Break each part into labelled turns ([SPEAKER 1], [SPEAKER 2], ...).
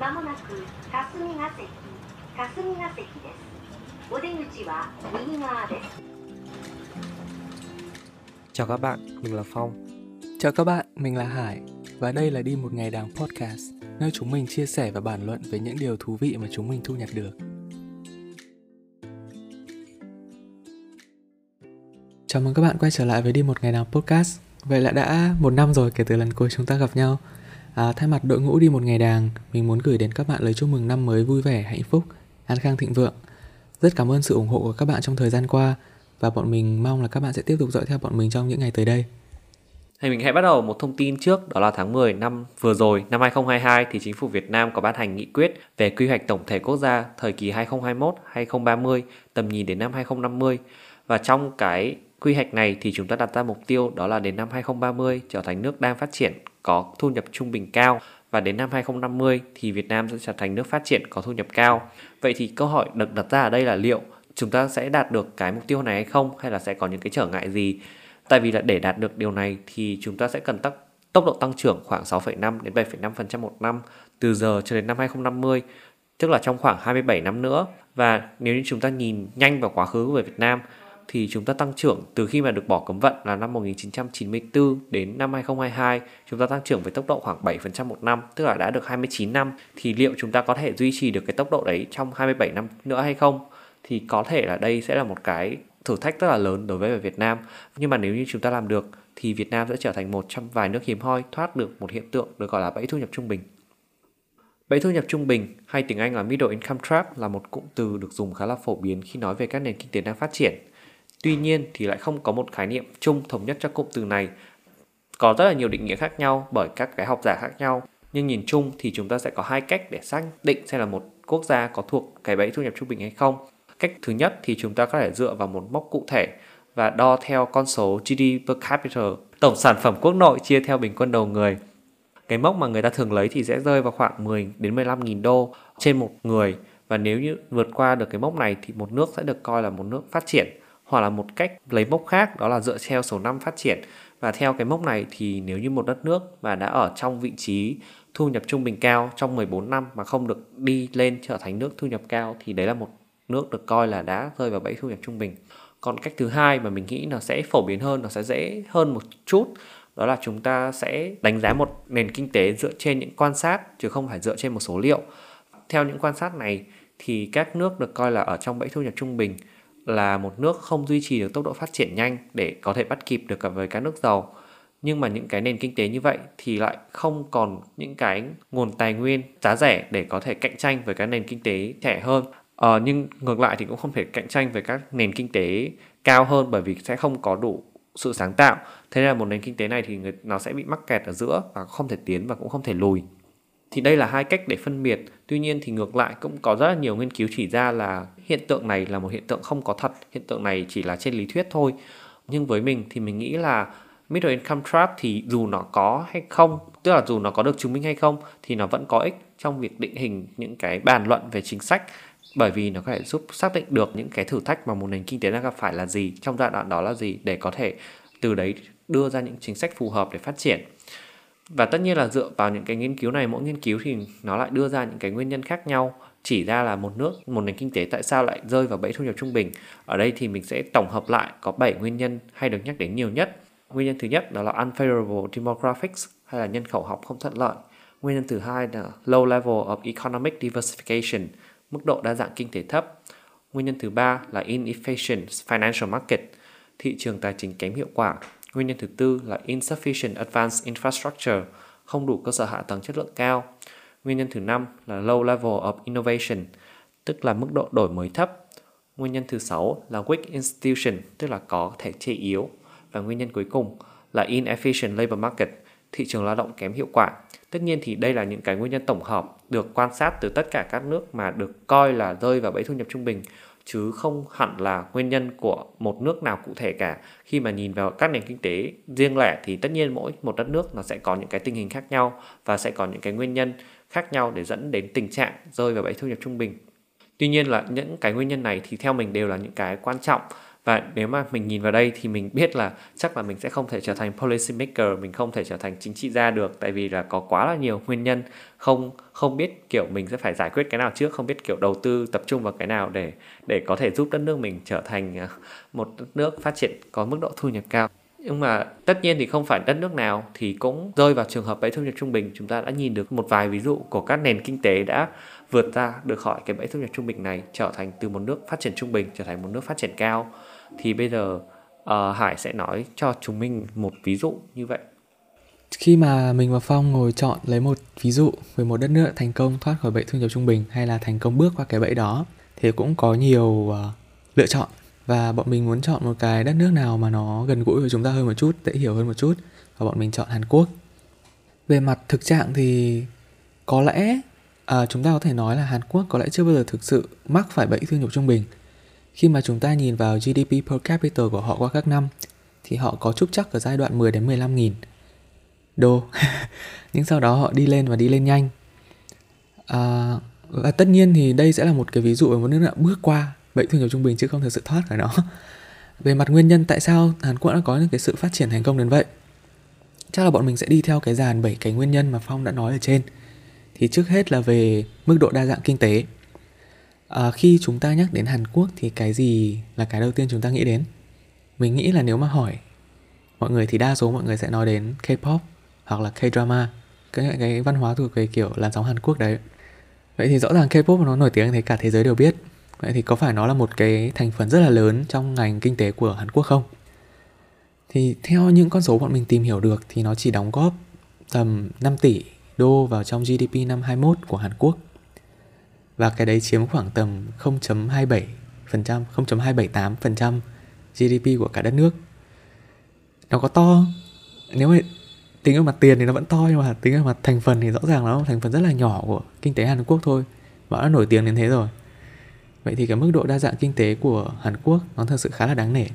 [SPEAKER 1] まもなく霞が関霞が関ですお出口は右側です
[SPEAKER 2] Chào các bạn, mình là Phong.
[SPEAKER 3] Chào các bạn, mình là Hải và đây là Đi một ngày đàng podcast, nơi chúng mình chia sẻ và bàn luận về những điều thú vị mà chúng mình thu nhặt được. Chào mừng các bạn quay trở lại với Đi một ngày đàng podcast. Vậy là đã một năm rồi kể từ lần cuối chúng ta gặp nhau. À, thay mặt đội ngũ Đi một ngày đàng, mình muốn gửi đến các bạn lời chúc mừng năm mới vui vẻ, hạnh phúc, an khang thịnh vượng. Rất cảm ơn sự ủng hộ của các bạn trong thời gian qua và bọn mình mong là các bạn sẽ tiếp tục dõi theo bọn mình trong những ngày tới đây.
[SPEAKER 2] Thì mình hãy bắt đầu một thông tin trước đó là tháng 10 năm vừa rồi, năm 2022 thì chính phủ Việt Nam có ban hành nghị quyết về quy hoạch tổng thể quốc gia thời kỳ 2021-2030, tầm nhìn đến năm 2050. Và trong cái quy hoạch này thì chúng ta đặt ra mục tiêu đó là đến năm 2030 trở thành nước đang phát triển có thu nhập trung bình cao và đến năm 2050 thì Việt Nam sẽ trở thành nước phát triển có thu nhập cao. Vậy thì câu hỏi được đặt ra ở đây là liệu chúng ta sẽ đạt được cái mục tiêu này hay không hay là sẽ có những cái trở ngại gì? Tại vì là để đạt được điều này thì chúng ta sẽ cần tốc tốc độ tăng trưởng khoảng 6,5 đến 7,5% một năm từ giờ cho đến năm 2050, tức là trong khoảng 27 năm nữa. Và nếu như chúng ta nhìn nhanh vào quá khứ về Việt Nam thì chúng ta tăng trưởng từ khi mà được bỏ cấm vận là năm 1994 đến năm 2022 chúng ta tăng trưởng với tốc độ khoảng 7% một năm, tức là đã được 29 năm. Thì liệu chúng ta có thể duy trì được cái tốc độ đấy trong 27 năm nữa hay không? Thì có thể là đây sẽ là một cái thử thách rất là lớn đối với Việt Nam. Nhưng mà nếu như chúng ta làm được, thì Việt Nam sẽ trở thành một trong vài nước hiếm hoi thoát được một hiện tượng được gọi là bẫy thu nhập trung bình. Bẫy thu nhập trung bình, hay tiếng Anh là Middle Income Trap, là một cụm từ được dùng khá là phổ biến khi nói về các nền kinh tế đang phát triển. Tuy nhiên thì lại không có một khái niệm chung thống nhất cho cụm từ này. Có rất là nhiều định nghĩa khác nhau bởi các cái học giả khác nhau. Nhưng nhìn chung thì chúng ta sẽ có hai cách để xác định xem là một quốc gia có thuộc cái bẫy thu nhập trung bình hay không. Cách thứ nhất thì chúng ta có thể dựa vào một mốc cụ thể và đo theo con số GDP per capita, tổng sản phẩm quốc nội chia theo bình quân đầu người. Cái mốc mà người ta thường lấy thì sẽ rơi vào khoảng 10 đến 15 nghìn đô trên một người và nếu như vượt qua được cái mốc này thì một nước sẽ được coi là một nước phát triển hoặc là một cách lấy mốc khác đó là dựa theo số năm phát triển và theo cái mốc này thì nếu như một đất nước mà đã ở trong vị trí thu nhập trung bình cao trong 14 năm mà không được đi lên trở thành nước thu nhập cao thì đấy là một nước được coi là đã rơi vào bẫy thu nhập trung bình. Còn cách thứ hai mà mình nghĩ nó sẽ phổ biến hơn, nó sẽ dễ hơn một chút đó là chúng ta sẽ đánh giá một nền kinh tế dựa trên những quan sát chứ không phải dựa trên một số liệu. Theo những quan sát này thì các nước được coi là ở trong bẫy thu nhập trung bình là một nước không duy trì được tốc độ phát triển nhanh để có thể bắt kịp được cả với các nước giàu. Nhưng mà những cái nền kinh tế như vậy thì lại không còn những cái nguồn tài nguyên giá rẻ để có thể cạnh tranh với các nền kinh tế trẻ hơn. Ờ, nhưng ngược lại thì cũng không thể cạnh tranh với các nền kinh tế cao hơn bởi vì sẽ không có đủ sự sáng tạo. Thế nên là một nền kinh tế này thì nó sẽ bị mắc kẹt ở giữa và không thể tiến và cũng không thể lùi thì đây là hai cách để phân biệt. Tuy nhiên thì ngược lại cũng có rất là nhiều nghiên cứu chỉ ra là hiện tượng này là một hiện tượng không có thật, hiện tượng này chỉ là trên lý thuyết thôi. Nhưng với mình thì mình nghĩ là middle income trap thì dù nó có hay không, tức là dù nó có được chứng minh hay không, thì nó vẫn có ích trong việc định hình những cái bàn luận về chính sách. Bởi vì nó có thể giúp xác định được những cái thử thách mà một nền kinh tế đang gặp phải là gì, trong giai đoạn đó là gì, để có thể từ đấy đưa ra những chính sách phù hợp để phát triển và tất nhiên là dựa vào những cái nghiên cứu này, mỗi nghiên cứu thì nó lại đưa ra những cái nguyên nhân khác nhau, chỉ ra là một nước, một nền kinh tế tại sao lại rơi vào bẫy thu nhập trung bình. Ở đây thì mình sẽ tổng hợp lại có 7 nguyên nhân hay được nhắc đến nhiều nhất. Nguyên nhân thứ nhất đó là unfavorable demographics hay là nhân khẩu học không thuận lợi. Nguyên nhân thứ hai là low level of economic diversification, mức độ đa dạng kinh tế thấp. Nguyên nhân thứ ba là inefficient financial market, thị trường tài chính kém hiệu quả. Nguyên nhân thứ tư là insufficient advanced infrastructure, không đủ cơ sở hạ tầng chất lượng cao. Nguyên nhân thứ năm là low level of innovation, tức là mức độ đổi mới thấp. Nguyên nhân thứ sáu là weak institution, tức là có thể chế yếu. Và nguyên nhân cuối cùng là inefficient labor market, thị trường lao động kém hiệu quả. Tất nhiên thì đây là những cái nguyên nhân tổng hợp được quan sát từ tất cả các nước mà được coi là rơi vào bẫy thu nhập trung bình chứ không hẳn là nguyên nhân của một nước nào cụ thể cả. Khi mà nhìn vào các nền kinh tế riêng lẻ thì tất nhiên mỗi một đất nước nó sẽ có những cái tình hình khác nhau và sẽ có những cái nguyên nhân khác nhau để dẫn đến tình trạng rơi vào bẫy thu nhập trung bình. Tuy nhiên là những cái nguyên nhân này thì theo mình đều là những cái quan trọng và nếu mà mình nhìn vào đây thì mình biết là chắc là mình sẽ không thể trở thành policy maker, mình không thể trở thành chính trị gia được, tại vì là có quá là nhiều nguyên nhân. Không không biết kiểu mình sẽ phải giải quyết cái nào trước, không biết kiểu đầu tư tập trung vào cái nào để để có thể giúp đất nước mình trở thành à, một đất nước phát triển có mức độ thu nhập cao. Nhưng mà tất nhiên thì không phải đất nước nào thì cũng rơi vào trường hợp bẫy thu nhập trung bình. Chúng ta đã nhìn được một vài ví dụ của các nền kinh tế đã vượt ra được khỏi cái bẫy thu nhập trung bình này, trở thành từ một nước phát triển trung bình trở thành một nước phát triển cao thì bây giờ uh, Hải sẽ nói cho chúng mình một ví dụ như vậy.
[SPEAKER 3] Khi mà mình và Phong ngồi chọn lấy một ví dụ về một đất nước thành công thoát khỏi bẫy thu nhập trung bình hay là thành công bước qua cái bẫy đó thì cũng có nhiều uh, lựa chọn. Và bọn mình muốn chọn một cái đất nước nào mà nó gần gũi với chúng ta hơn một chút dễ hiểu hơn một chút và bọn mình chọn Hàn Quốc. Về mặt thực trạng thì có lẽ à, chúng ta có thể nói là Hàn Quốc có lẽ chưa bao giờ thực sự mắc phải bẫy thu nhập trung bình khi mà chúng ta nhìn vào GDP per capita của họ qua các năm thì họ có chút chắc ở giai đoạn 10 đến 15 nghìn đô. Nhưng sau đó họ đi lên và đi lên nhanh. À, và tất nhiên thì đây sẽ là một cái ví dụ về một nước đã bước qua bệnh thu nhập trung bình chứ không thực sự thoát khỏi nó. Về mặt nguyên nhân tại sao Hàn Quốc đã có những cái sự phát triển thành công đến vậy? Chắc là bọn mình sẽ đi theo cái dàn 7 cái nguyên nhân mà Phong đã nói ở trên. Thì trước hết là về mức độ đa dạng kinh tế à, khi chúng ta nhắc đến Hàn Quốc thì cái gì là cái đầu tiên chúng ta nghĩ đến? Mình nghĩ là nếu mà hỏi mọi người thì đa số mọi người sẽ nói đến K-pop hoặc là K-drama cái cái văn hóa thuộc về kiểu làn sóng Hàn Quốc đấy. Vậy thì rõ ràng K-pop nó nổi tiếng thì cả thế giới đều biết. Vậy thì có phải nó là một cái thành phần rất là lớn trong ngành kinh tế của Hàn Quốc không? Thì theo những con số bọn mình tìm hiểu được thì nó chỉ đóng góp tầm 5 tỷ đô vào trong GDP năm 21 của Hàn Quốc và cái đấy chiếm khoảng tầm 0.27%, 0.278% GDP của cả đất nước. Nó có to nếu mà tính ở mặt tiền thì nó vẫn to nhưng mà tính ở mặt thành phần thì rõ ràng nó thành phần rất là nhỏ của kinh tế Hàn Quốc thôi và nó nổi tiếng đến thế rồi. Vậy thì cái mức độ đa dạng kinh tế của Hàn Quốc nó thật sự khá là đáng nể.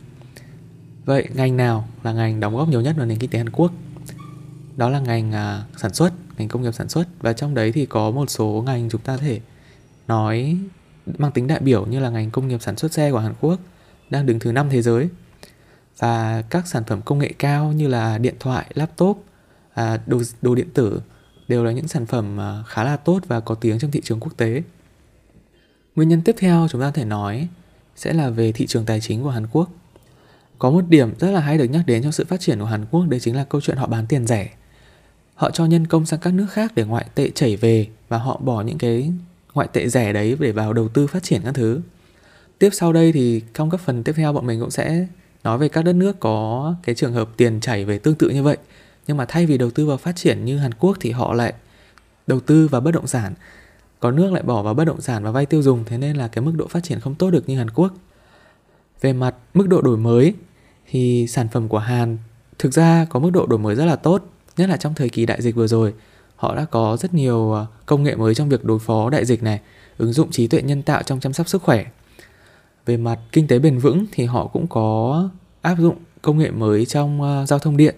[SPEAKER 3] Vậy ngành nào là ngành đóng góp nhiều nhất vào nền kinh tế Hàn Quốc? Đó là ngành uh, sản xuất, ngành công nghiệp sản xuất và trong đấy thì có một số ngành chúng ta có thể nói mang tính đại biểu như là ngành công nghiệp sản xuất xe của Hàn Quốc đang đứng thứ năm thế giới và các sản phẩm công nghệ cao như là điện thoại, laptop, à, đồ đồ điện tử đều là những sản phẩm à, khá là tốt và có tiếng trong thị trường quốc tế. Nguyên nhân tiếp theo chúng ta có thể nói sẽ là về thị trường tài chính của Hàn Quốc. Có một điểm rất là hay được nhắc đến trong sự phát triển của Hàn Quốc đấy chính là câu chuyện họ bán tiền rẻ. Họ cho nhân công sang các nước khác để ngoại tệ chảy về và họ bỏ những cái ngoại tệ rẻ đấy để vào đầu tư phát triển các thứ. Tiếp sau đây thì trong các phần tiếp theo bọn mình cũng sẽ nói về các đất nước có cái trường hợp tiền chảy về tương tự như vậy. Nhưng mà thay vì đầu tư vào phát triển như Hàn Quốc thì họ lại đầu tư vào bất động sản. Có nước lại bỏ vào bất động sản và vay tiêu dùng thế nên là cái mức độ phát triển không tốt được như Hàn Quốc. Về mặt mức độ đổi mới thì sản phẩm của Hàn thực ra có mức độ đổi mới rất là tốt, nhất là trong thời kỳ đại dịch vừa rồi họ đã có rất nhiều à, công nghệ mới trong việc đối phó đại dịch này, ứng dụng trí tuệ nhân tạo trong chăm sóc sức khỏe. Về mặt kinh tế bền vững thì họ cũng có áp dụng công nghệ mới trong à, giao thông điện.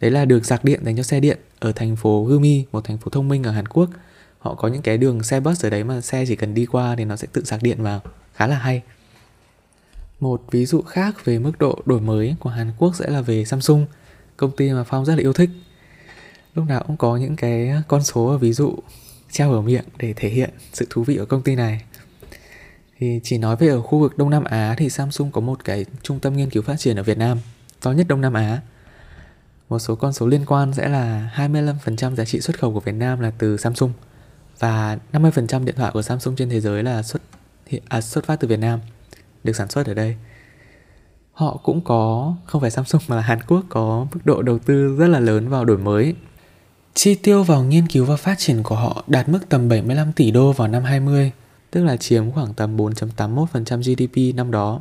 [SPEAKER 3] Đấy là được sạc điện dành cho xe điện ở thành phố Gumi, một thành phố thông minh ở Hàn Quốc. Họ có những cái đường xe bus ở đấy mà xe chỉ cần đi qua thì nó sẽ tự sạc điện vào, khá là hay. Một ví dụ khác về mức độ đổi mới của Hàn Quốc sẽ là về Samsung, công ty mà Phong rất là yêu thích lúc nào cũng có những cái con số và ví dụ treo ở miệng để thể hiện sự thú vị của công ty này. Thì chỉ nói về ở khu vực Đông Nam Á thì Samsung có một cái trung tâm nghiên cứu phát triển ở Việt Nam to nhất Đông Nam Á. Một số con số liên quan sẽ là 25% giá trị xuất khẩu của Việt Nam là từ Samsung và 50% điện thoại của Samsung trên thế giới là xuất à, xuất phát từ Việt Nam được sản xuất ở đây. Họ cũng có không phải Samsung mà là Hàn Quốc có mức độ đầu tư rất là lớn vào đổi mới. Chi tiêu vào nghiên cứu và phát triển của họ đạt mức tầm 75 tỷ đô vào năm 20, tức là chiếm khoảng tầm 4.81% GDP năm đó.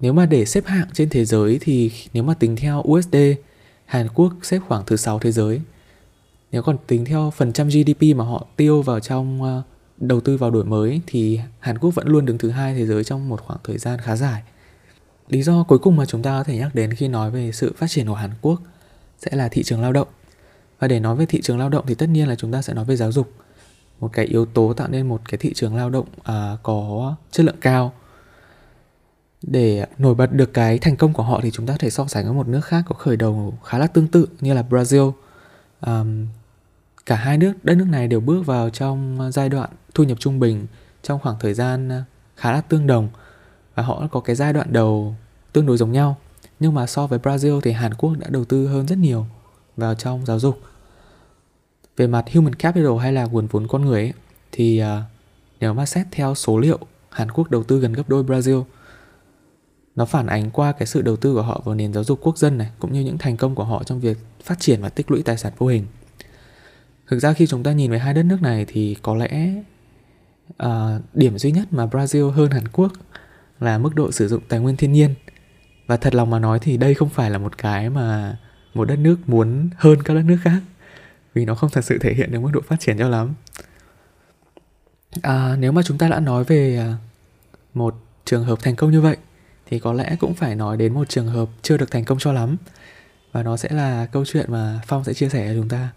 [SPEAKER 3] Nếu mà để xếp hạng trên thế giới thì nếu mà tính theo USD, Hàn Quốc xếp khoảng thứ 6 thế giới. Nếu còn tính theo phần trăm GDP mà họ tiêu vào trong ờ, đầu tư vào đổi mới thì Hàn Quốc vẫn luôn đứng thứ hai thế giới trong một khoảng thời gian khá dài. Lý do cuối cùng mà chúng ta có thể nhắc đến khi nói về sự phát triển của Hàn Quốc sẽ là thị trường lao động. Và để nói về thị trường lao động thì tất nhiên là chúng ta sẽ nói về giáo dục. Một cái yếu tố tạo nên một cái thị trường lao động à, có chất lượng cao. để nổi bật được cái thành công của họ thì chúng ta có thể so sánh với một nước khác có khởi đầu khá là tương tự như là Brazil. Um, cả hai nước đất nước này đều bước vào trong giai đoạn thu nhập trung bình trong khoảng thời gian à, khá là tương đồng và họ có cái giai đoạn đầu tương đối giống nhau. Nhưng mà so với Brazil thì Hàn Quốc đã đầu tư hơn rất nhiều vào trong giáo dục. Về mặt human capital hay là nguồn vốn con người ấy, thì uh, nếu mà xét theo số liệu Hàn Quốc đầu tư gần gấp đôi Brazil nó phản ánh qua cái sự đầu tư của họ vào nền giáo dục quốc dân này cũng như những thành công của họ trong việc phát triển và tích lũy tài sản vô hình thực ra khi chúng ta nhìn về hai đất nước này thì có lẽ uh, điểm duy nhất mà Brazil hơn Hàn Quốc là mức độ sử dụng tài nguyên thiên nhiên và thật lòng mà nói thì đây không phải là một cái mà một đất nước muốn hơn các đất nước khác. Vì nó không thật sự thể hiện được mức độ phát triển cho lắm. À, nếu mà chúng ta đã nói về à, một trường hợp thành công như vậy thì có lẽ cũng phải nói đến một trường hợp chưa được thành công cho lắm. Và nó sẽ là câu chuyện mà phong sẽ chia sẻ cho chúng ta.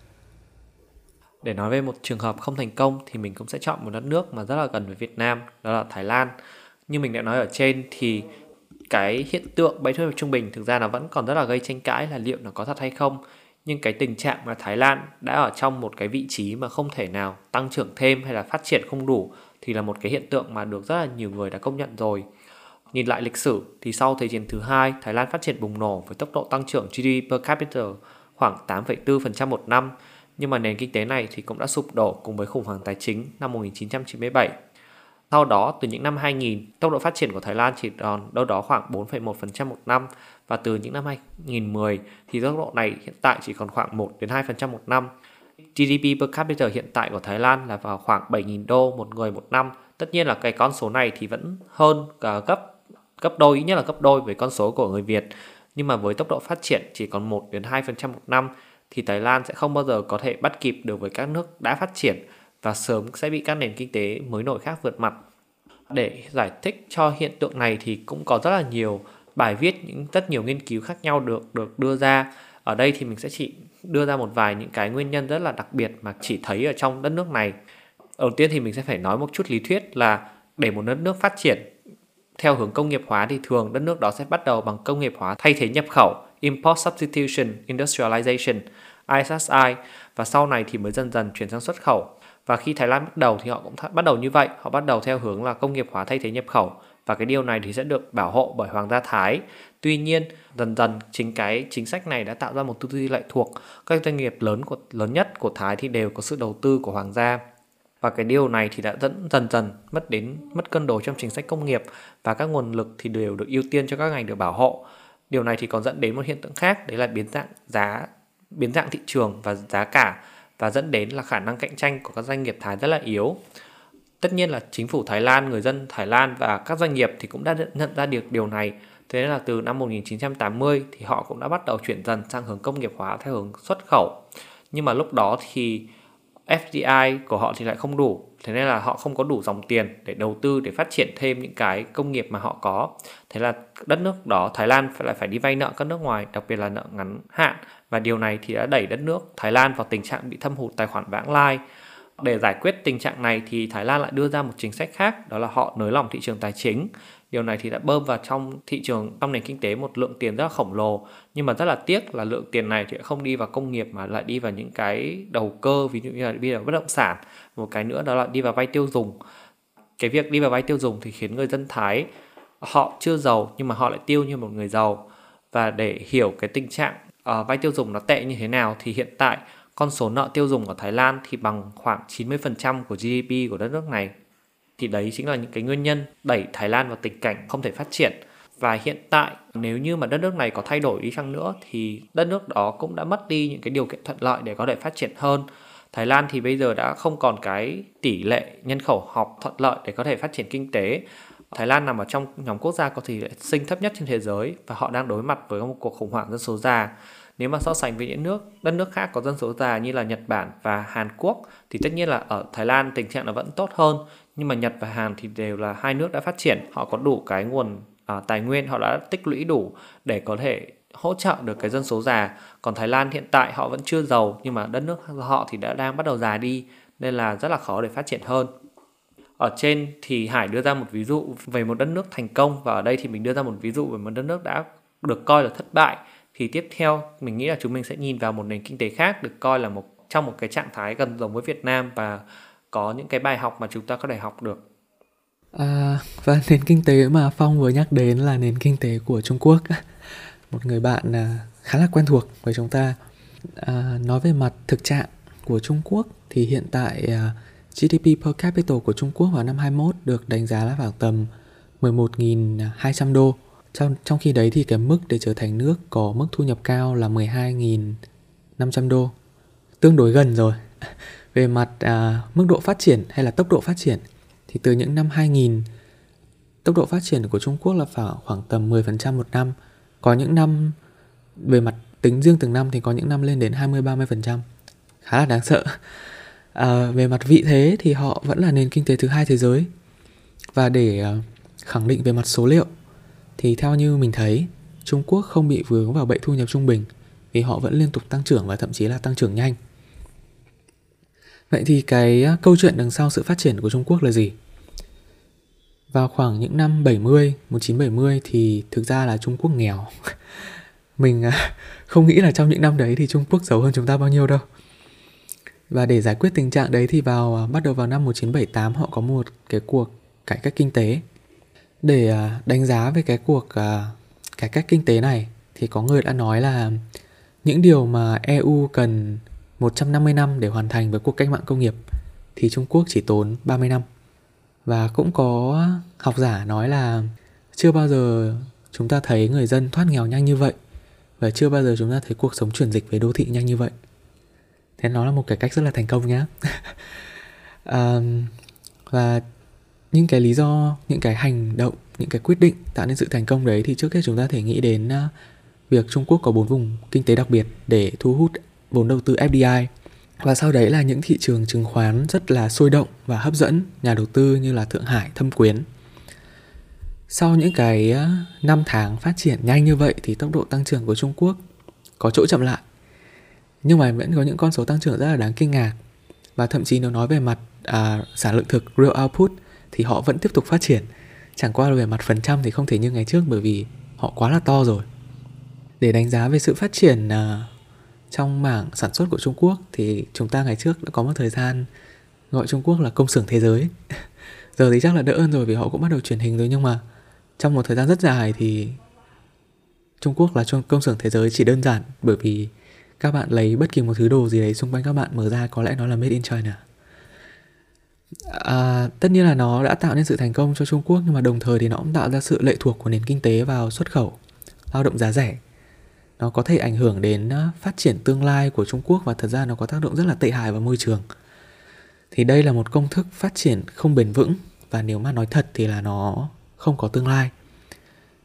[SPEAKER 2] Để nói về một trường hợp không thành công thì mình cũng sẽ chọn một đất nước mà rất là gần với Việt Nam đó là Thái Lan. Như mình đã nói ở trên thì cái hiện tượng bay thu nhập trung bình thực ra nó vẫn còn rất là gây tranh cãi là liệu nó có thật hay không nhưng cái tình trạng mà Thái Lan đã ở trong một cái vị trí mà không thể nào tăng trưởng thêm hay là phát triển không đủ thì là một cái hiện tượng mà được rất là nhiều người đã công nhận rồi. Nhìn lại lịch sử thì sau Thế chiến thứ hai, Thái Lan phát triển bùng nổ với tốc độ tăng trưởng GDP per capita khoảng 8,4% một năm, nhưng mà nền kinh tế này thì cũng đã sụp đổ cùng với khủng hoảng tài chính năm 1997. Sau đó, từ những năm 2000, tốc độ phát triển của Thái Lan chỉ còn đâu đó khoảng 4,1% một năm và từ những năm 2010 thì tốc độ này hiện tại chỉ còn khoảng 1 đến 2% một năm. GDP per capita hiện tại của Thái Lan là vào khoảng 7.000 đô một người một năm. Tất nhiên là cái con số này thì vẫn hơn cả gấp gấp đôi ít nhất là gấp đôi với con số của người Việt. Nhưng mà với tốc độ phát triển chỉ còn 1 đến 2% một năm thì Thái Lan sẽ không bao giờ có thể bắt kịp được với các nước đã phát triển và sớm sẽ bị các nền kinh tế mới nổi khác vượt mặt. Để giải thích cho hiện tượng này thì cũng có rất là nhiều bài viết, những rất nhiều nghiên cứu khác nhau được được đưa ra. Ở đây thì mình sẽ chỉ đưa ra một vài những cái nguyên nhân rất là đặc biệt mà chỉ thấy ở trong đất nước này. Đầu tiên thì mình sẽ phải nói một chút lý thuyết là để một đất nước phát triển theo hướng công nghiệp hóa thì thường đất nước đó sẽ bắt đầu bằng công nghiệp hóa thay thế nhập khẩu, Import Substitution, Industrialization ISSI và sau này thì mới dần dần chuyển sang xuất khẩu và khi Thái Lan bắt đầu thì họ cũng th- bắt đầu như vậy. Họ bắt đầu theo hướng là công nghiệp hóa thay thế nhập khẩu. Và cái điều này thì sẽ được bảo hộ bởi Hoàng gia Thái. Tuy nhiên, dần dần chính cái chính sách này đã tạo ra một tư duy lệ thuộc. Các doanh nghiệp lớn của, lớn nhất của Thái thì đều có sự đầu tư của Hoàng gia. Và cái điều này thì đã dẫn dần dần mất đến, mất cân đối trong chính sách công nghiệp. Và các nguồn lực thì đều được ưu tiên cho các ngành được bảo hộ. Điều này thì còn dẫn đến một hiện tượng khác. Đấy là biến dạng giá, biến dạng thị trường và giá cả và dẫn đến là khả năng cạnh tranh của các doanh nghiệp Thái rất là yếu. Tất nhiên là chính phủ Thái Lan, người dân Thái Lan và các doanh nghiệp thì cũng đã nhận ra được điều này. Thế nên là từ năm 1980 thì họ cũng đã bắt đầu chuyển dần sang hướng công nghiệp hóa theo hướng xuất khẩu. Nhưng mà lúc đó thì FDI của họ thì lại không đủ thế nên là họ không có đủ dòng tiền để đầu tư để phát triển thêm những cái công nghiệp mà họ có thế là đất nước đó Thái Lan phải lại phải đi vay nợ các nước ngoài đặc biệt là nợ ngắn hạn và điều này thì đã đẩy đất nước Thái Lan vào tình trạng bị thâm hụt tài khoản vãng lai. Để giải quyết tình trạng này thì Thái Lan lại đưa ra một chính sách khác, đó là họ nới lỏng thị trường tài chính. Điều này thì đã bơm vào trong thị trường, trong nền kinh tế một lượng tiền rất là khổng lồ. Nhưng mà rất là tiếc là lượng tiền này thì không đi vào công nghiệp mà lại đi vào những cái đầu cơ, ví dụ như là đi vào bất động sản. Một cái nữa đó là đi vào vay tiêu dùng. Cái việc đi vào vay tiêu dùng thì khiến người dân thái, họ chưa giàu nhưng mà họ lại tiêu như một người giàu. Và để hiểu cái tình trạng uh, vay tiêu dùng nó tệ như thế nào thì hiện tại con số nợ tiêu dùng ở Thái Lan thì bằng khoảng 90% của GDP của đất nước này. Thì đấy chính là những cái nguyên nhân đẩy Thái Lan vào tình cảnh không thể phát triển. Và hiện tại nếu như mà đất nước này có thay đổi đi chăng nữa thì đất nước đó cũng đã mất đi những cái điều kiện thuận lợi để có thể phát triển hơn. Thái Lan thì bây giờ đã không còn cái tỷ lệ nhân khẩu học thuận lợi để có thể phát triển kinh tế. Thái Lan nằm ở trong nhóm quốc gia có tỷ lệ sinh thấp nhất trên thế giới và họ đang đối mặt với một cuộc khủng hoảng dân số già. Nếu mà so sánh với những nước đất nước khác có dân số già như là Nhật Bản và Hàn Quốc thì tất nhiên là ở Thái Lan tình trạng nó vẫn tốt hơn. Nhưng mà Nhật và Hàn thì đều là hai nước đã phát triển họ có đủ cái nguồn à, tài nguyên họ đã tích lũy đủ để có thể hỗ trợ được cái dân số già. Còn Thái Lan hiện tại họ vẫn chưa giàu nhưng mà đất nước họ thì đã đang bắt đầu già đi nên là rất là khó để phát triển hơn ở trên thì Hải đưa ra một ví dụ về một đất nước thành công và ở đây thì mình đưa ra một ví dụ về một đất nước đã được coi là thất bại thì tiếp theo mình nghĩ là chúng mình sẽ nhìn vào một nền kinh tế khác được coi là một trong một cái trạng thái gần giống với Việt Nam và có những cái bài học mà chúng ta có thể học được.
[SPEAKER 3] À, và nền kinh tế mà Phong vừa nhắc đến là nền kinh tế của Trung Quốc. Một người bạn à, khá là quen thuộc với chúng ta. À, nói về mặt thực trạng của Trung Quốc thì hiện tại à, GDP per capita của Trung Quốc vào năm 21 được đánh giá là khoảng tầm 11.200 đô. Trong, trong khi đấy thì cái mức để trở thành nước có mức thu nhập cao là 12.500 đô. Tương đối gần rồi. Về mặt à, mức độ phát triển hay là tốc độ phát triển thì từ những năm 2000 tốc độ phát triển của Trung Quốc là khoảng khoảng tầm 10% một năm. Có những năm về mặt tính riêng từng năm thì có những năm lên đến 20 30%. Khá là đáng sợ. À, về mặt vị thế thì họ vẫn là nền kinh tế thứ hai thế giới. Và để ờ, khẳng định về mặt số liệu thì theo như mình thấy, Trung Quốc không bị vướng vào bẫy thu nhập trung bình vì họ vẫn liên tục tăng trưởng và thậm chí là tăng trưởng nhanh. Vậy thì cái ờ, câu chuyện đằng sau sự phát triển của Trung Quốc là gì? Vào khoảng những năm 70, 1970 thì thực ra là Trung Quốc nghèo. Mình không nghĩ là trong những năm đấy thì Trung Quốc giàu hơn chúng ta bao nhiêu đâu. Và để giải quyết tình trạng đấy thì vào à, bắt đầu vào năm 1978 họ có một cái cuộc cải cách kinh tế. Để à, đánh giá về cái cuộc à, cải cách kinh tế này thì có người đã nói là những điều mà EU cần 150 năm để hoàn thành với cuộc cách mạng công nghiệp thì Trung Quốc chỉ tốn 30 năm. Và cũng có học giả nói là chưa bao giờ chúng ta thấy người dân thoát nghèo nhanh như vậy và chưa bao giờ chúng ta thấy cuộc sống chuyển dịch về đô thị nhanh như vậy. Thế nó là một cái cách rất là thành công nhá. um, và những cái lý do, những cái hành động, những cái quyết định tạo nên sự thành công đấy thì trước hết chúng ta thể nghĩ đến uh, việc Trung Quốc có bốn vùng kinh tế đặc biệt để thu hút vốn đầu tư FDI và sau đấy là những thị trường chứng khoán rất là sôi động và hấp dẫn nhà đầu tư như là Thượng Hải, Thâm Quyến. Sau những cái à, năm tháng phát triển nhanh như vậy thì tốc độ tăng trưởng của Trung Quốc có chỗ chậm lại. Nhưng mà vẫn có những con số tăng trưởng rất là đáng kinh ngạc. Và thậm chí nếu nói về mặt à, sản lượng thực real output thì họ vẫn tiếp tục phát triển. Chẳng qua là về mặt phần trăm thì không thể như ngày trước bởi vì họ quá là to rồi. Để đánh giá về sự phát triển à, trong mảng sản xuất của Trung Quốc thì chúng ta ngày trước đã có một thời gian gọi Trung Quốc là công xưởng thế giới. Giờ thì chắc là đỡ hơn rồi vì họ cũng bắt đầu truyền hình rồi nhưng mà trong một thời gian rất dài thì Trung Quốc là công xưởng thế giới chỉ đơn giản bởi vì các bạn lấy bất kỳ một thứ đồ gì đấy xung quanh các bạn mở ra có lẽ nó là made in China. À, tất nhiên là nó đã tạo nên sự thành công cho Trung Quốc nhưng mà đồng thời thì nó cũng tạo ra sự lệ thuộc của nền kinh tế vào xuất khẩu lao động giá rẻ nó có thể ảnh hưởng đến ờ, phát triển tương lai của Trung Quốc và thật ra nó có tác động rất là tệ hại vào môi trường. Thì đây là một công thức phát triển không bền vững và nếu mà nói thật thì là nó không có tương lai.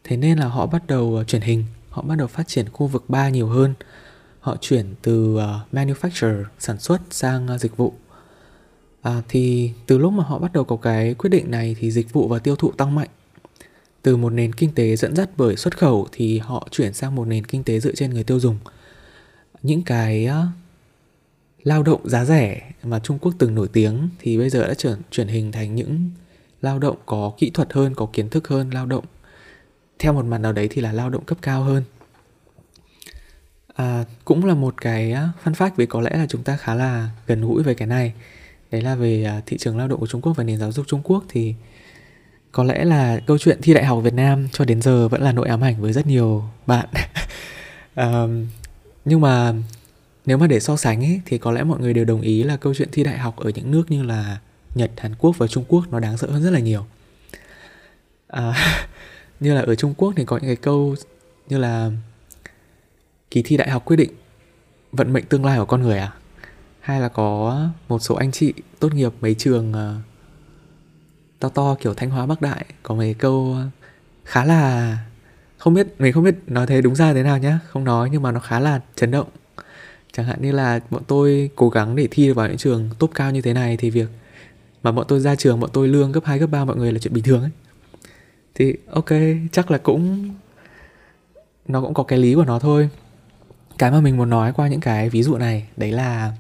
[SPEAKER 3] Thế nên là họ bắt đầu ờ, chuyển hình, họ bắt đầu phát triển khu vực 3 nhiều hơn. Họ chuyển từ à, uh, manufacturer sản xuất sang uh, dịch vụ. À, thì từ lúc mà họ bắt đầu có cái quyết định này thì dịch vụ và tiêu thụ tăng mạnh từ một nền kinh tế dẫn dắt bởi xuất khẩu thì họ chuyển sang một nền kinh tế dựa trên người tiêu dùng những cái uh, lao động giá rẻ mà Trung Quốc từng nổi tiếng thì bây giờ đã chuyển chuyển hình thành những lao động có kỹ thuật hơn, có kiến thức hơn, lao động theo một mặt nào đấy thì là lao động cấp cao hơn. À, cũng là một cái fun fact vì có lẽ là chúng ta khá là gần gũi về cái này. Đấy là về à, thị trường lao động của Trung Quốc và nền giáo dục Trung Quốc thì có lẽ là câu chuyện thi đại học Việt Nam cho đến giờ vẫn là nỗi ám ảnh với rất nhiều bạn um, nhưng mà nếu mà để so sánh ấy, thì có lẽ mọi người đều đồng ý là câu chuyện thi đại học ở những nước như là Nhật, Hàn Quốc và Trung Quốc nó đáng sợ hơn rất là nhiều. À, như là ở Trung Quốc thì có những cái câu như là kỳ thi đại học quyết định vận mệnh tương lai của con người à? Hay là có một số anh chị tốt nghiệp mấy trường uh, to to kiểu thanh hóa bắc đại có mấy câu ờ, khá là không biết mình không biết nói thế đúng ra thế nào nhá không nói nhưng mà nó khá là chấn động. Chẳng hạn như là bọn tôi cố gắng để thi vào những trường top cao như thế này thì việc mà bọn tôi ra trường bọn tôi lương gấp 2 gấp 3 mọi người là chuyện bình thường ấy. Thì ok chắc là cũng nó cũng có cái lý của nó thôi cái mà mình muốn nói qua những cái ví dụ này đấy là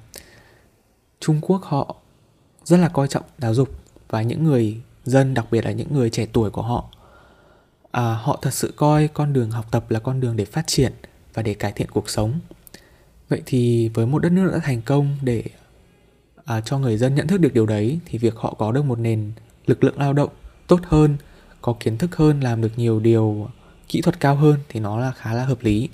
[SPEAKER 3] Trung Quốc họ rất là coi trọng giáo dục và những người dân đặc biệt là những người trẻ tuổi của họ. À, họ thật sự coi con đường học tập là con đường để phát triển và để cải thiện cuộc sống. Vậy thì với một đất nước đã thành công để à, cho người dân nhận thức được điều đấy thì việc họ có được một nền lực lượng lao động tốt hơn có kiến thức hơn làm được nhiều điều kỹ thuật cao hơn thì nó là khá là hợp lý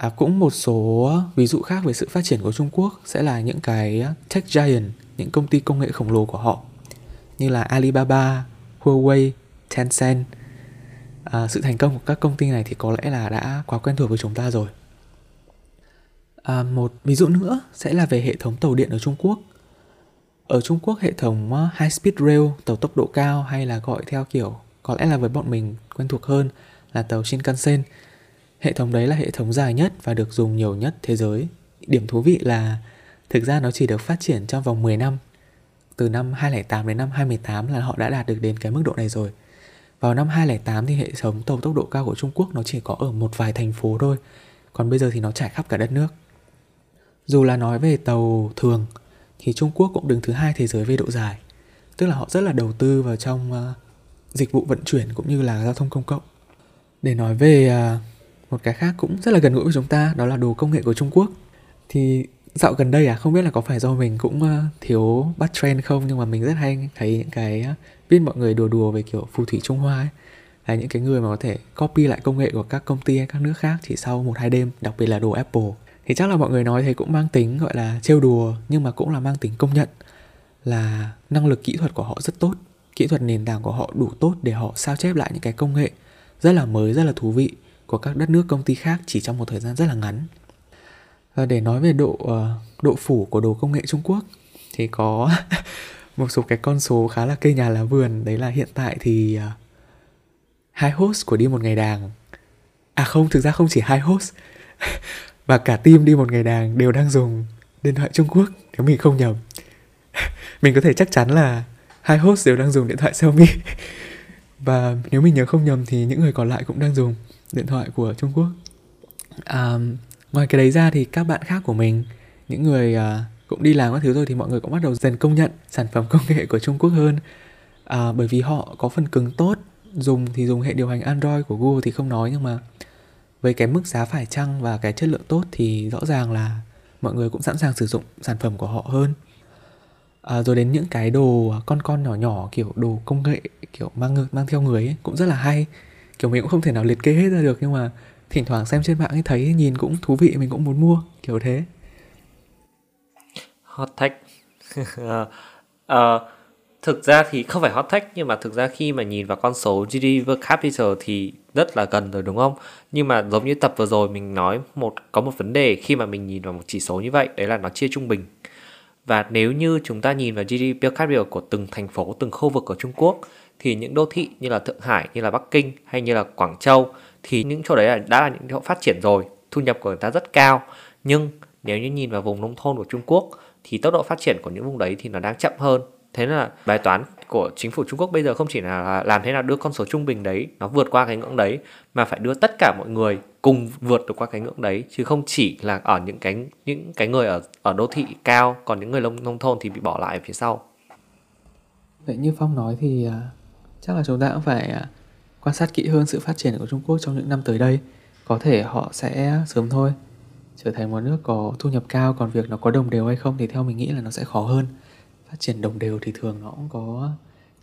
[SPEAKER 3] à, cũng một số ví dụ khác về sự phát triển của Trung Quốc sẽ là những cái tech giant những công ty công nghệ khổng lồ của họ như là Alibaba, Huawei, Tencent. À, sự thành công của các công ty này thì có lẽ là đã quá quen thuộc với chúng ta rồi. À, một ví dụ nữa sẽ là về hệ thống tàu điện ở Trung Quốc. Ở Trung Quốc hệ thống à, high speed rail tàu tốc độ cao hay là gọi theo kiểu có lẽ là với bọn mình quen thuộc hơn là tàu Shinkansen hệ thống đấy là hệ thống dài nhất và được dùng nhiều nhất thế giới. Điểm thú vị là thực ra nó chỉ được phát triển trong vòng 10 năm. Từ năm 2008 đến năm 2018 là họ đã đạt được đến cái mức độ này rồi. Vào năm 2008 thì hệ thống tàu tốc độ cao của Trung Quốc nó chỉ có ở một vài thành phố thôi còn bây giờ thì nó trải khắp cả đất nước. Dù là nói về tàu thường thì Trung Quốc cũng đứng thứ hai thế giới về độ dài. Tức là họ rất là đầu tư vào trong uh, dịch vụ vận chuyển cũng như là giao thông công cộng. Để nói về uh, một cái khác cũng rất là gần gũi với chúng ta, đó là đồ công nghệ của Trung Quốc. Thì dạo gần đây à không biết là có phải do mình cũng ờ, thiếu bắt trend không, nhưng mà mình rất hay thấy những cái ờ, biết mọi người đùa đùa về kiểu phù thủy Trung Hoa ấy. Là những cái người mà có thể copy lại công nghệ của các công ty hay các nước khác chỉ sau một, hai đêm, đặc biệt là đồ Apple. Thì chắc là mọi người nói thế cũng mang tính gọi là trêu đùa, nhưng mà cũng là mang tính công nhận là năng lực kỹ thuật của họ rất tốt. Kỹ thuật nền tảng của họ đủ tốt để họ sao chép lại những cái công nghệ rất là mới, rất là thú vị của các đất nước, công ty khác chỉ trong một thời gian rất là ngắn. Và để nói về độ ờ, độ phủ của đồ công nghệ Trung Quốc, thì có một số cái con số khá là cây nhà lá vườn. Đấy là hiện tại thì ờ, hai host của đi một ngày đàng à không, thực ra không chỉ hai host và cả team đi một ngày đàng đều đang dùng điện thoại Trung Quốc, nếu mình không nhầm. Mình có thể chắc chắn là hai host đều đang dùng điện thoại Xiaomi. Và nếu mình nhớ không nhầm thì những người còn lại cũng đang dùng điện thoại của Trung Quốc. À, ngoài cái đấy ra thì các bạn khác của mình những người à, cũng đi làm các thứ rồi thì mọi người cũng bắt đầu dần công nhận sản phẩm công nghệ của Trung Quốc hơn. À, bởi vì họ có phần cứng tốt dùng thì dùng hệ điều hành Android của Google thì không nói nhưng mà với cái mức giá phải chăng và cái chất lượng tốt thì rõ ràng là mọi người cũng sẵn sàng sử dụng sản phẩm của họ hơn. À, rồi đến những cái đồ con con nhỏ nhỏ kiểu đồ công nghệ kiểu mang mang theo người ấy, cũng rất là hay kiểu mình cũng không thể nào liệt kê hết ra được nhưng mà thỉnh thoảng xem trên mạng ấy thấy nhìn cũng thú vị mình cũng muốn mua kiểu thế
[SPEAKER 2] hot tech uh, thực ra thì không phải hot tech nhưng mà thực ra khi mà nhìn vào con số GDP per capita thì rất là gần rồi đúng không? Nhưng mà giống như tập vừa rồi mình nói một có một vấn đề khi mà mình nhìn vào một chỉ số như vậy đấy là nó chia trung bình. Và nếu như chúng ta nhìn vào GDP per capita của từng thành phố, từng khu vực ở Trung Quốc thì những đô thị như là Thượng Hải, như là Bắc Kinh hay như là Quảng Châu thì những chỗ đấy là đã là những chỗ phát triển rồi, thu nhập của người ta rất cao. Nhưng nếu như nhìn vào vùng nông thôn của Trung Quốc thì tốc độ phát triển của những vùng đấy thì nó đang chậm hơn thế là bài toán của chính phủ Trung Quốc bây giờ không chỉ là làm thế nào đưa con số trung bình đấy nó vượt qua cái ngưỡng đấy mà phải đưa tất cả mọi người cùng vượt được qua cái ngưỡng đấy chứ không chỉ là ở những cái những cái người ở ở đô thị cao còn những người nông nông thôn thì bị bỏ lại ở phía sau.
[SPEAKER 3] Vậy như Phong nói thì uh, chắc là chúng ta cũng phải uh, quan sát kỹ hơn sự phát triển của Trung Quốc trong những năm tới đây. Có thể họ sẽ sớm thôi trở thành một nước có thu nhập cao còn việc nó có đồng đều hay không thì theo mình nghĩ là nó sẽ khó hơn phát triển đồng đều thì thường nó cũng có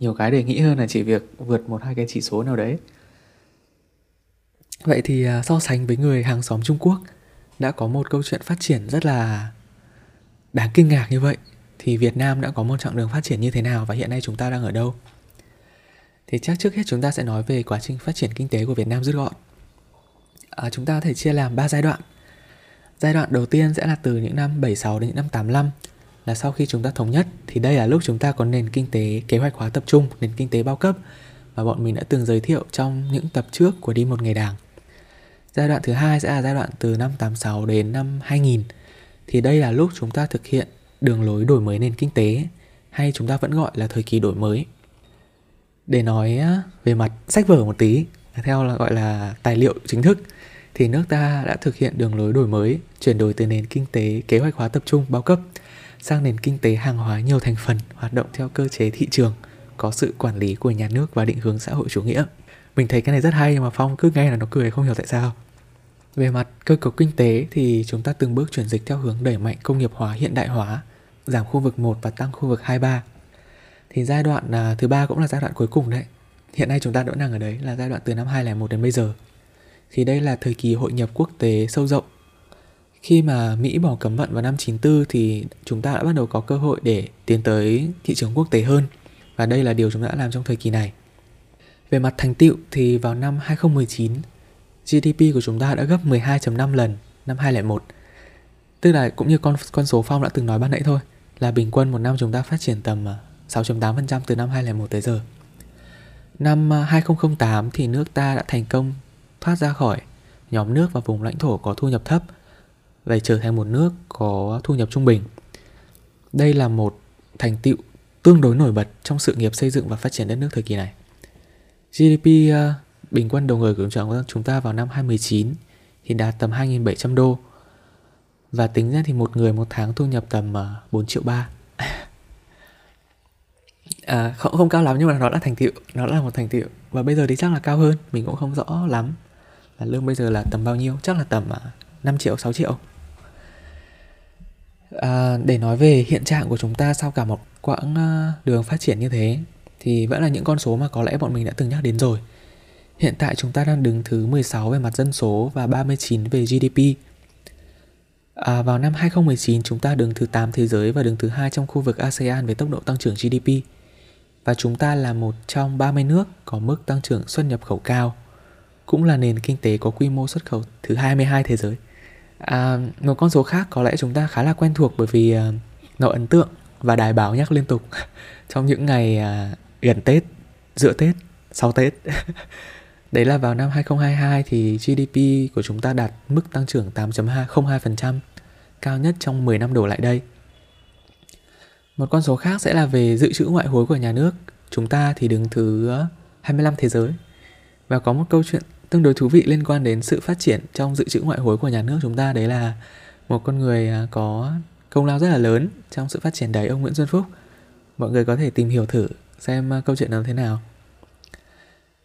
[SPEAKER 3] nhiều cái để nghĩ hơn là chỉ việc vượt một hai cái chỉ số nào đấy vậy thì à, so sánh với người hàng xóm trung quốc đã có một câu chuyện phát triển rất là đáng kinh ngạc như vậy thì việt nam đã có một chặng đường phát triển như thế nào và hiện nay chúng ta đang ở đâu? Thì chắc trước hết chúng ta sẽ nói về quá trình phát triển kinh tế của việt nam rút gọn. À, chúng ta có thể chia làm 3 giai đoạn. Giai đoạn đầu tiên sẽ là từ những năm 76 đến những năm 85 là sau khi chúng ta thống nhất thì đây là lúc chúng ta có nền kinh tế kế hoạch hóa tập trung, nền kinh tế bao cấp và bọn mình đã từng giới thiệu trong những tập trước của đi một ngày đảng. Giai đoạn thứ hai sẽ là giai đoạn từ năm 86 đến năm 2000 thì đây là lúc chúng ta thực hiện đường lối đổi mới nền kinh tế hay chúng ta vẫn gọi là thời kỳ đổi mới. Để nói về mặt sách vở một tí, theo là gọi là tài liệu chính thức thì nước ta đã thực hiện đường lối đổi mới, chuyển đổi từ nền kinh tế kế hoạch hóa tập trung bao cấp sang nền kinh tế hàng hóa nhiều thành phần hoạt động theo cơ chế thị trường có sự quản lý của nhà nước và định hướng xã hội chủ nghĩa mình thấy cái này rất hay mà phong cứ nghe là nó cười không hiểu tại sao. Về mặt cơ cấu kinh tế thì chúng ta từng bước chuyển dịch theo hướng đẩy mạnh công nghiệp hóa hiện đại hóa giảm khu vực 1 và tăng khu vực 23 thì giai đoạn à, thứ ba cũng là giai đoạn cuối cùng đấy. Hiện nay chúng ta vẫn đang ở đấy là giai đoạn từ năm 2001 đến bây giờ. Thì đây là thời kỳ hội nhập quốc tế sâu rộng. Khi mà Mỹ bỏ cấm vận vào năm 94 thì chúng ta đã bắt đầu có cơ hội để tiến tới thị trường quốc tế hơn. Và đây là điều chúng ta đã làm trong thời kỳ này. Về mặt thành tựu thì vào năm 2019 GDP của chúng ta đã gấp 12.5 lần năm 2001. Tức là cũng như con con số Phong đã từng nói ban nãy thôi, là bình quân một năm chúng ta phát triển tầm à, 6.8% từ năm 2001 tới giờ. Năm à, 2008 thì nước ta đã thành công thoát ra khỏi nhóm nước và vùng lãnh thổ có thu nhập thấp để trở thành một nước có thu nhập trung bình. Đây là một thành tựu tương đối nổi bật trong sự nghiệp xây dựng và phát triển đất nước thời kỳ này. GDP uh, à, bình quân đầu người của chúng ta vào năm 2019 thì đạt tầm 2.700 đô. Và tính ra thì một người một tháng thu nhập tầm à, uh, 4 triệu ba. À, không không cao lắm nhưng mà nó là thành tựu nó là một thành tựu. Và bây giờ thì chắc là cao hơn mình cũng không rõ lắm là lương bây giờ là tầm bao nhiêu chắc là tầm à, uh, 5 triệu 6 triệu. À, để nói về hiện trạng của chúng ta sau cả một quãng đường phát triển như thế thì vẫn là những con số mà có lẽ bọn mình đã từng nhắc đến rồi Hiện tại chúng ta đang đứng thứ 16 về mặt dân số và 39 về GDP. À, vào năm 2019 chúng ta đứng thứ 8 thế giới và đứng thứ hai trong khu vực ASEAN về tốc độ tăng trưởng GDP. Và chúng ta là một trong 30 nước có mức tăng trưởng xuất nhập khẩu cao, cũng là nền kinh tế có quy mô xuất khẩu thứ 22 thế giới. À, một con số khác có lẽ chúng ta khá là quen thuộc bởi vì uh, nó ấn tượng và đài báo nhắc liên tục trong những ngày uh, gần Tết, giữa Tết, sau Tết. Đấy là vào năm 2022 thì GDP của chúng ta đạt mức tăng trưởng 8.02%, cao nhất trong 10 năm đổ lại đây. Một con số khác sẽ là về dự trữ ngoại hối của nhà nước. Chúng ta thì đứng thứ 25 thế giới. Và có một câu chuyện tương đối thú vị liên quan đến sự phát triển trong dự trữ ngoại hối của nhà nước chúng ta đấy là một con người à, có công lao rất là lớn trong sự phát triển đấy ông Nguyễn Xuân Phúc. Mọi người có thể tìm hiểu thử xem à, câu chuyện làm thế nào.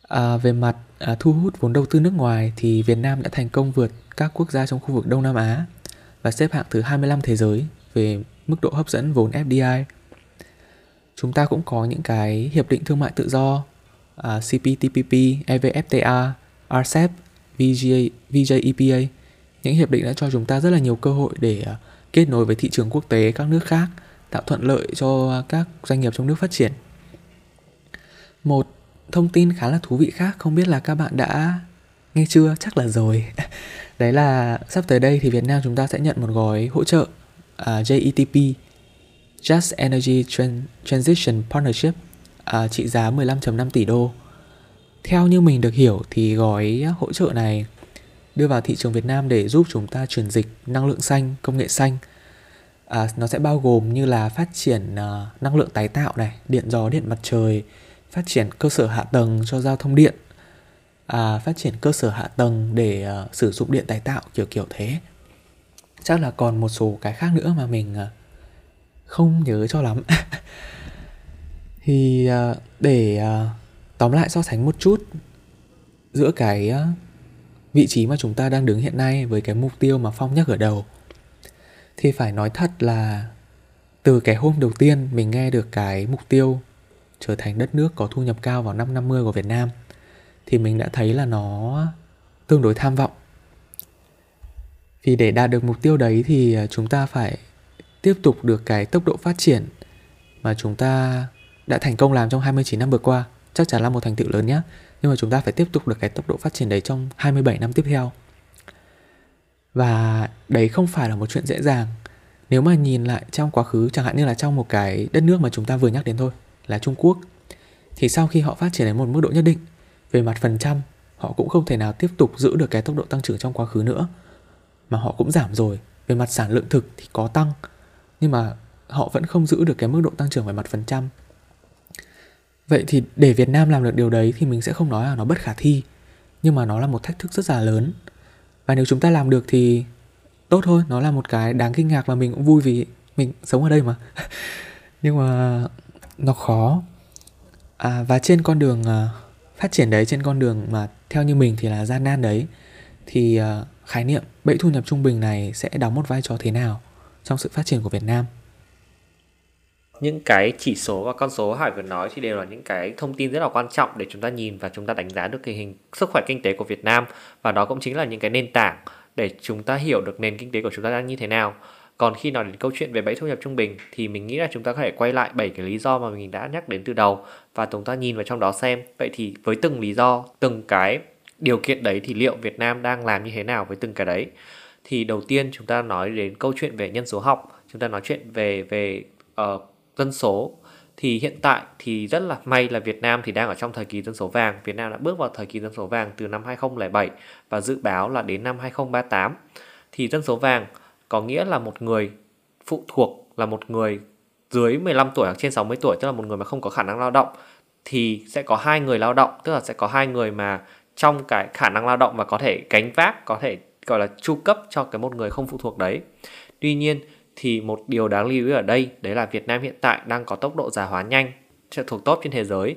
[SPEAKER 3] À, về mặt à, thu hút vốn đầu tư nước ngoài thì Việt Nam đã thành công vượt các quốc gia trong khu vực Đông Nam Á và xếp hạng thứ 25 thế giới về mức độ hấp dẫn vốn FDI. Chúng ta cũng có những cái hiệp định thương mại tự do à, CPTPP, EVFTA, RCEP, VGA, VJEPA. Những hiệp định đã cho chúng ta rất là nhiều cơ hội để à, kết nối với thị trường quốc tế các nước khác, tạo thuận lợi cho các doanh nghiệp trong nước phát triển. Một thông tin khá là thú vị khác không biết là các bạn đã nghe chưa? Chắc là rồi. Đấy là sắp tới đây thì Việt Nam chúng ta sẽ nhận một gói hỗ trợ à, uh, JETP Just Energy Tran- Transition Partnership uh, trị giá 15.5 tỷ đô. Theo như mình được hiểu thì gói hỗ trợ này đưa vào thị trường Việt Nam để giúp chúng ta chuyển dịch năng lượng xanh, công nghệ xanh. À, nó sẽ bao gồm như là phát triển uh, năng lượng tái tạo này, điện gió, điện mặt trời, phát triển cơ sở hạ tầng cho giao thông điện à, phát triển cơ sở hạ tầng để uh, sử dụng điện tái tạo kiểu kiểu thế. Chắc là còn một số cái khác nữa mà mình uh, không nhớ cho lắm. Thì uh, để uh, tóm lại so sánh một chút giữa cái uh, vị trí mà chúng ta đang đứng hiện nay với cái mục tiêu mà phong nhắc ở đầu thì phải nói thật là từ cái hôm đầu tiên mình nghe được cái mục tiêu trở thành đất nước có thu nhập cao vào năm 50 của Việt Nam thì mình đã thấy là nó tương đối tham vọng. Vì để đạt được mục tiêu đấy thì à, chúng ta phải tiếp tục được cái tốc độ phát triển mà chúng ta đã thành công làm trong 29 năm vừa qua. Chắc chắn là một thành tựu lớn nhé. Nhưng mà chúng ta phải tiếp tục được cái tốc độ phát triển đấy trong 27 năm tiếp theo. Và đấy không phải là một chuyện dễ dàng. Nếu mà nhìn lại trong quá khứ, chẳng hạn như là trong một cái đất nước mà chúng ta vừa nhắc đến thôi là Trung Quốc. Thì sau khi họ phát triển đến một mức độ nhất định, về mặt phần trăm, họ cũng không thể nào tiếp tục giữ được cái tốc độ tăng trưởng trong quá khứ nữa. Mà họ cũng giảm rồi, về mặt sản lượng thực thì có tăng, nhưng mà họ vẫn không giữ được cái mức độ tăng trưởng về mặt phần trăm. Vậy thì để Việt Nam làm được điều đấy thì mình sẽ không nói là nó bất khả thi, nhưng mà nó là một thách thức rất là lớn. Và nếu chúng ta làm được thì tốt thôi, nó là một cái đáng kinh ngạc và mình cũng vui vì mình sống ở đây mà. Nhưng mà nó khó. À, và trên con đường uh, phát triển đấy trên con đường mà theo như mình thì là gian nan đấy thì uh, khái niệm bẫy thu nhập trung bình này sẽ đóng một vai trò thế nào trong sự phát triển của Việt Nam?
[SPEAKER 2] Những cái chỉ số và con số Hải vừa nói thì đều là những cái thông tin rất là quan trọng để chúng ta nhìn và chúng ta đánh giá được tình hình sức khỏe kinh tế của Việt Nam. Và đó cũng chính là những cái nền tảng để chúng ta hiểu được nền kinh tế của chúng ta đang như thế nào. Còn khi nói đến câu chuyện về bẫy thu nhập trung bình thì mình nghĩ là chúng ta có thể quay lại bảy cái lý do mà mình đã nhắc đến từ đầu và chúng ta nhìn vào trong đó xem vậy thì với từng lý do, từng cái điều kiện đấy thì liệu Việt Nam đang làm như thế nào với từng cái đấy. Thì đầu tiên chúng ta nói đến câu chuyện về nhân số học, chúng ta nói chuyện về về uh, dân số thì hiện tại thì rất là may là Việt Nam thì đang ở trong thời kỳ dân số vàng. Việt Nam đã bước vào thời kỳ dân số vàng từ năm 2007 và dự báo là đến năm 2038 thì dân số vàng có nghĩa là một người phụ thuộc, là một người dưới 15 tuổi hoặc trên 60 tuổi, tức là một người mà không có khả năng lao động, thì sẽ có hai người lao động, tức là sẽ có hai người mà trong cái khả năng lao động và có thể gánh vác, có thể, gọi là, chu cấp cho cái một người không phụ thuộc đấy. Tuy nhiên thì một điều đáng lưu ý ở đây, đấy là Việt Nam hiện tại đang có tốc độ già hóa nhanh thuộc top trên thế giới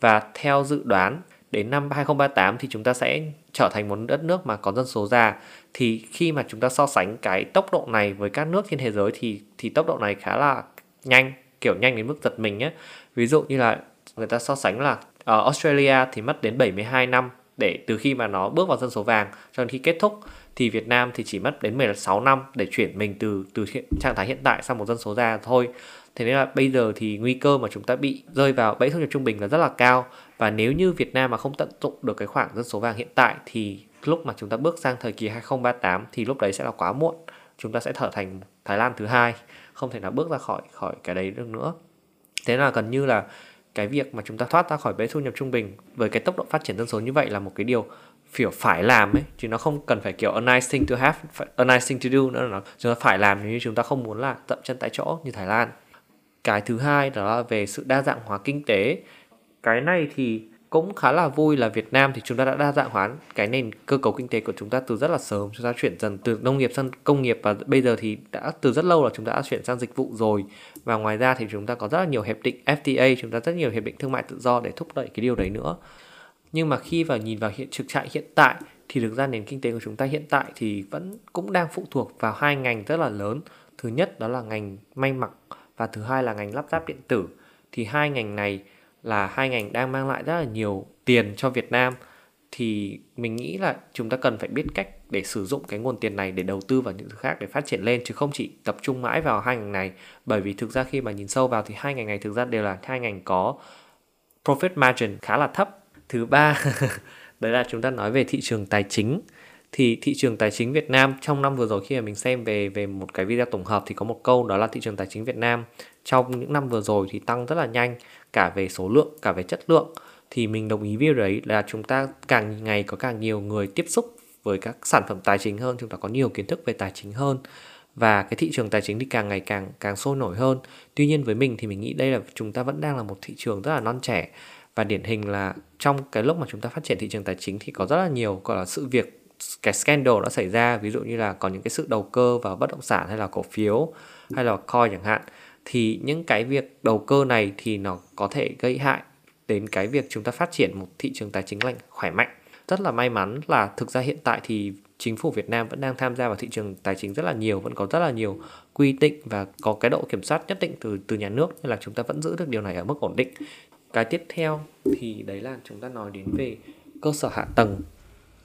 [SPEAKER 2] và theo dự đoán đến năm 2038 thì chúng ta sẽ trở thành một đất nước mà có dân số già. Thì khi mà chúng ta so sánh cái tốc độ này với các nước trên thế giới thì thì tốc độ này khá là nhanh, kiểu nhanh đến mức giật mình nhé. Ví dụ như là người ta so sánh là ở Australia thì mất đến 72 năm để từ khi mà nó bước vào dân số vàng cho đến khi kết thúc thì Việt Nam thì chỉ mất đến 16 năm để chuyển mình từ từ hiện, trạng thái hiện tại sang một dân số già thôi. Thế nên là bây giờ thì nguy cơ mà chúng ta bị rơi vào bẫy thu nhập trung bình là rất là cao và nếu như Việt Nam mà không tận dụng được cái khoảng dân số vàng hiện tại thì lúc mà chúng ta bước sang thời kỳ 2038 thì lúc đấy sẽ là quá muộn. Chúng ta sẽ trở thành Thái Lan thứ hai, không thể nào bước ra khỏi khỏi cái đấy được nữa. Thế là gần như là cái việc mà chúng ta thoát ra khỏi bẫy thu nhập trung bình với cái tốc độ phát triển dân số như vậy là một cái điều kiểu phải làm ấy, chứ nó không cần phải kiểu a nice thing to have a nice thing to do nữa là chúng ta phải làm nếu như chúng ta không muốn là tậm chân tại chỗ như Thái Lan. Cái thứ hai đó là về sự đa dạng hóa kinh tế. Cái này thì cũng khá là vui là Việt Nam thì chúng ta đã đa dạng hóa cái nền cơ cấu kinh tế của chúng ta từ rất là sớm, chúng ta chuyển dần từ nông nghiệp sang công nghiệp và bây giờ thì đã từ rất lâu là chúng ta đã chuyển sang dịch vụ rồi. Và ngoài ra thì chúng ta có rất là nhiều hiệp định FTA chúng ta rất nhiều hiệp định thương mại tự do để thúc đẩy cái điều đấy nữa nhưng mà khi vào nhìn vào hiện, thực trạng hiện tại, thì thực ra nền kinh tế của chúng ta hiện tại thì vẫn cũng đang phụ thuộc vào hai ngành rất là lớn. Thứ nhất đó là ngành may mặc và thứ hai là ngành lắp ráp điện tử. Thì hai ngành này là hai ngành đang mang lại rất là nhiều tiền cho Việt Nam. Thì mình nghĩ là chúng ta cần phải biết cách để sử dụng cái nguồn tiền này để đầu tư vào những thứ khác để phát triển lên, chứ không chỉ tập trung mãi vào hai ngành này. Bởi vì thực ra khi mà nhìn sâu vào thì hai ngành này thực ra đều là hai ngành có profit margin khá là thấp thứ ba. Đấy là chúng ta nói về thị trường tài chính. Thì thị trường tài chính Việt Nam, trong năm vừa rồi khi mà mình xem về về một cái video tổng hợp thì có một câu đó là thị trường tài chính Việt Nam trong những năm vừa rồi thì tăng rất là nhanh, cả về số lượng, cả về chất lượng. Thì mình đồng ý với đấy là chúng ta càng ngày có càng nhiều người tiếp xúc với các sản phẩm tài chính hơn, chúng ta có nhiều kiến thức về tài chính hơn. Và cái thị trường tài chính thì càng ngày càng càng sôi nổi hơn. Tuy nhiên với mình thì mình nghĩ đây là chúng ta vẫn đang là một thị trường rất là non trẻ và điển hình là trong cái lúc mà chúng ta phát triển thị trường tài chính thì có rất là nhiều, gọi là, sự việc, cái scandal đã xảy ra. Ví dụ như là có những cái sự đầu cơ vào bất động sản hay là cổ phiếu hay là coin chẳng hạn. Thì những cái việc đầu cơ này thì nó có thể gây hại đến cái việc chúng ta phát triển một thị trường tài chính lành, khỏe mạnh. Rất là may mắn là thực ra hiện tại thì chính phủ Việt Nam vẫn đang tham gia vào thị trường tài chính rất là nhiều, vẫn có rất là nhiều quy định và có cái độ kiểm soát nhất định từ từ nhà nước. Nên là chúng ta vẫn giữ được điều này ở mức ổn định cái tiếp theo thì đấy là chúng ta nói đến về cơ sở hạ tầng.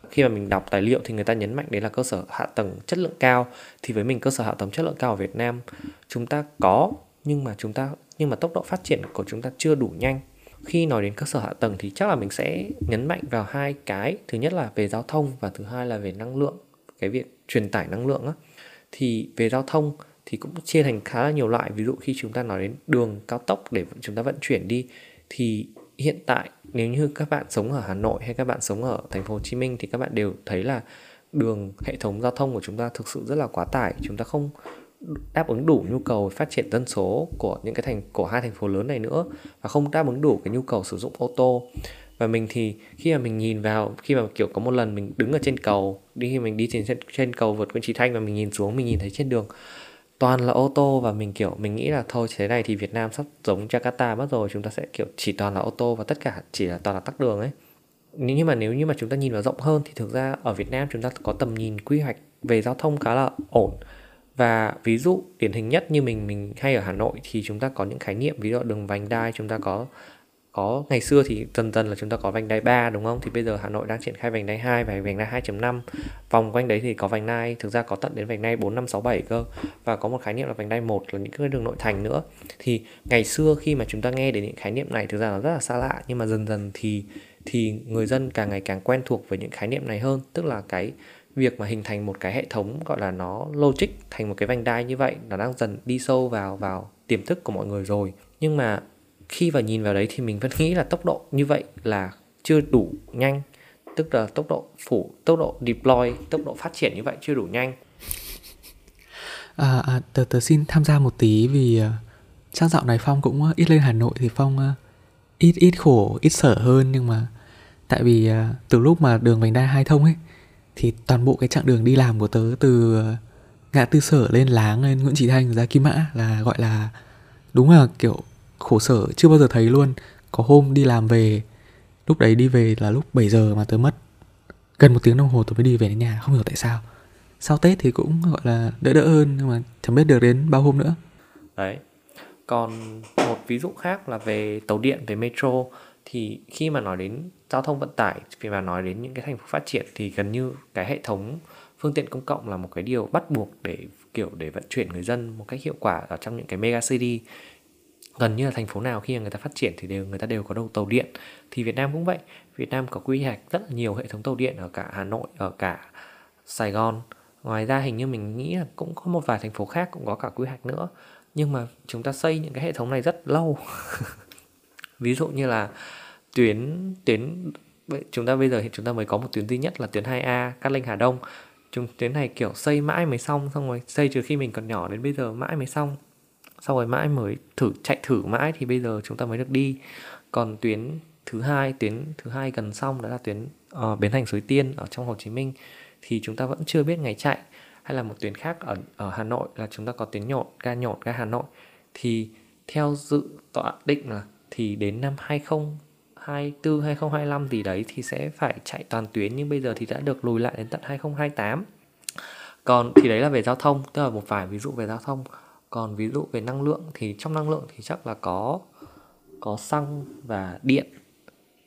[SPEAKER 2] Khi mà mình đọc tài liệu thì người ta nhấn mạnh đấy là cơ sở hạ tầng chất lượng cao. Thì với mình cơ sở hạ tầng chất lượng cao ở Việt Nam, chúng ta có, nhưng mà chúng ta, nhưng mà tốc độ phát triển của chúng ta chưa đủ nhanh. Khi nói đến cơ sở hạ tầng thì chắc là mình sẽ nhấn mạnh vào hai cái. Thứ nhất là về giao thông và thứ hai là về năng lượng, cái việc truyền tải năng lượng á. Thì về giao thông thì cũng chia thành khá là nhiều loại. Ví dụ khi chúng ta nói đến đường cao tốc để chúng ta vận chuyển đi thì hiện tại nếu như các bạn sống ở Hà Nội hay các bạn sống ở thành phố Hồ Chí Minh thì các bạn đều thấy là đường, hệ thống giao thông của chúng ta thực sự rất là quá tải. Chúng ta không đáp ứng đủ nhu cầu phát triển dân số của những cái thành, của hai thành phố lớn này nữa và không đáp ứng đủ cái nhu cầu sử dụng ô tô. Và mình thì khi mà mình nhìn vào, khi mà, kiểu, có một lần mình đứng ở trên cầu, đi khi mình đi trên trên cầu vượt Nguyễn Trí Thanh và mình nhìn xuống, mình nhìn thấy trên đường toàn là ô tô và mình, kiểu, mình nghĩ là thôi, thế này thì Việt Nam sắp giống Jakarta mất rồi, chúng ta sẽ, kiểu, chỉ toàn là ô tô và tất cả chỉ là toàn là tắc đường ấy. Nhưng mà nếu như mà chúng ta nhìn vào rộng hơn thì thực ra ở Việt Nam chúng ta có tầm nhìn quy hoạch về giao thông khá là ổn. Và ví dụ điển hình nhất như mình mình hay ở Hà Nội thì chúng ta có những khái niệm, ví dụ đường vành đai chúng ta có có ngày xưa thì dần dần là chúng ta có vành đai 3 đúng không? Thì bây giờ Hà Nội đang triển khai vành đai 2 và vành đai 2.5. Vòng quanh đấy thì có vành đai thực ra có tận đến vành đai 4 5 6 7 cơ. Và có một khái niệm là vành đai 1 là những cái đường nội thành nữa. Thì ngày xưa khi mà chúng ta nghe đến những khái niệm này thực ra nó rất là xa lạ nhưng mà dần dần thì thì người dân càng ngày càng quen thuộc với những khái niệm này hơn, tức là cái việc mà hình thành một cái hệ thống gọi là nó logic thành một cái vành đai như vậy nó đang dần đi sâu vào vào tiềm thức của mọi người rồi nhưng mà khi vào nhìn vào đấy thì mình vẫn nghĩ là tốc độ như vậy là chưa đủ nhanh. Tức là tốc độ phủ tốc độ deploy tốc độ phát triển như vậy chưa đủ nhanh.
[SPEAKER 3] À, à, tớ, tớ xin tham gia một tí vì à, uh, chắc dạo này phong cũng à, ít lên hà nội thì phong à, ít ít khổ ít sở hơn. Nhưng mà tại vì từ lúc mà đường vành đai hai thông ấy thì toàn bộ cái chặng đường đi làm của tớ từ ngã tư sở lên láng lên nguyễn trí thanh ra kim mã là gọi là đúng là kiểu khổ sở, chưa bao giờ thấy luôn. Có hôm đi làm về, lúc đấy đi về là lúc 7 giờ mà tớ mất. Gần một tiếng đồng hồ tớ mới đi về đến nhà, không hiểu tại sao. Sau tết thì cũng, gọi là, đỡ đỡ hơn, nhưng mà chẳng biết được đến bao hôm nữa.
[SPEAKER 2] Đấy. Còn một ví dụ khác là về tàu điện, về metro. Thì khi mà nói đến giao thông vận tải, khi mà nói đến những cái thành phố phát triển thì gần như cái hệ thống phương tiện công cộng là một cái điều bắt buộc để, kiểu, để vận chuyển người dân một cách hiệu quả ở trong những cái mega city gần như là thành phố nào khi mà người ta phát triển thì đều, người ta đều có đầu tàu điện. Thì Việt Nam cũng vậy. Việt Nam có quy hoạch rất là nhiều hệ thống tàu điện ở cả Hà Nội, ở cả Sài Gòn. Ngoài ra hình như mình nghĩ là cũng có một vài thành phố khác cũng có cả quy hoạch nữa. Nhưng mà chúng ta xây những cái hệ thống này rất lâu. Ví dụ như là tuyến tuyến chúng ta bây giờ thì chúng ta mới có một tuyến duy nhất là tuyến 2A Cát Linh Hà Đông. Chúng, tuyến này kiểu xây mãi mới xong xong rồi xây từ khi mình còn nhỏ đến bây giờ mãi mới xong sau rồi mãi mới thử chạy thử mãi thì bây giờ chúng ta mới được đi. Còn tuyến thứ hai tuyến thứ hai gần xong đó là tuyến uh, bến thành suối tiên ở trong hồ chí minh thì chúng ta vẫn chưa biết ngày chạy. Hay là một tuyến khác ở ở hà nội là chúng ta có tuyến nhộn ga nhộn ga hà nội. Thì theo dự tọa định là thì đến năm 2024 2025 gì đấy thì sẽ phải chạy toàn tuyến nhưng bây giờ thì đã được lùi lại đến tận 2028 còn thì đấy là về giao thông tức là một vài ví dụ về giao thông còn ví dụ về năng lượng thì trong năng lượng thì chắc là có có xăng và điện.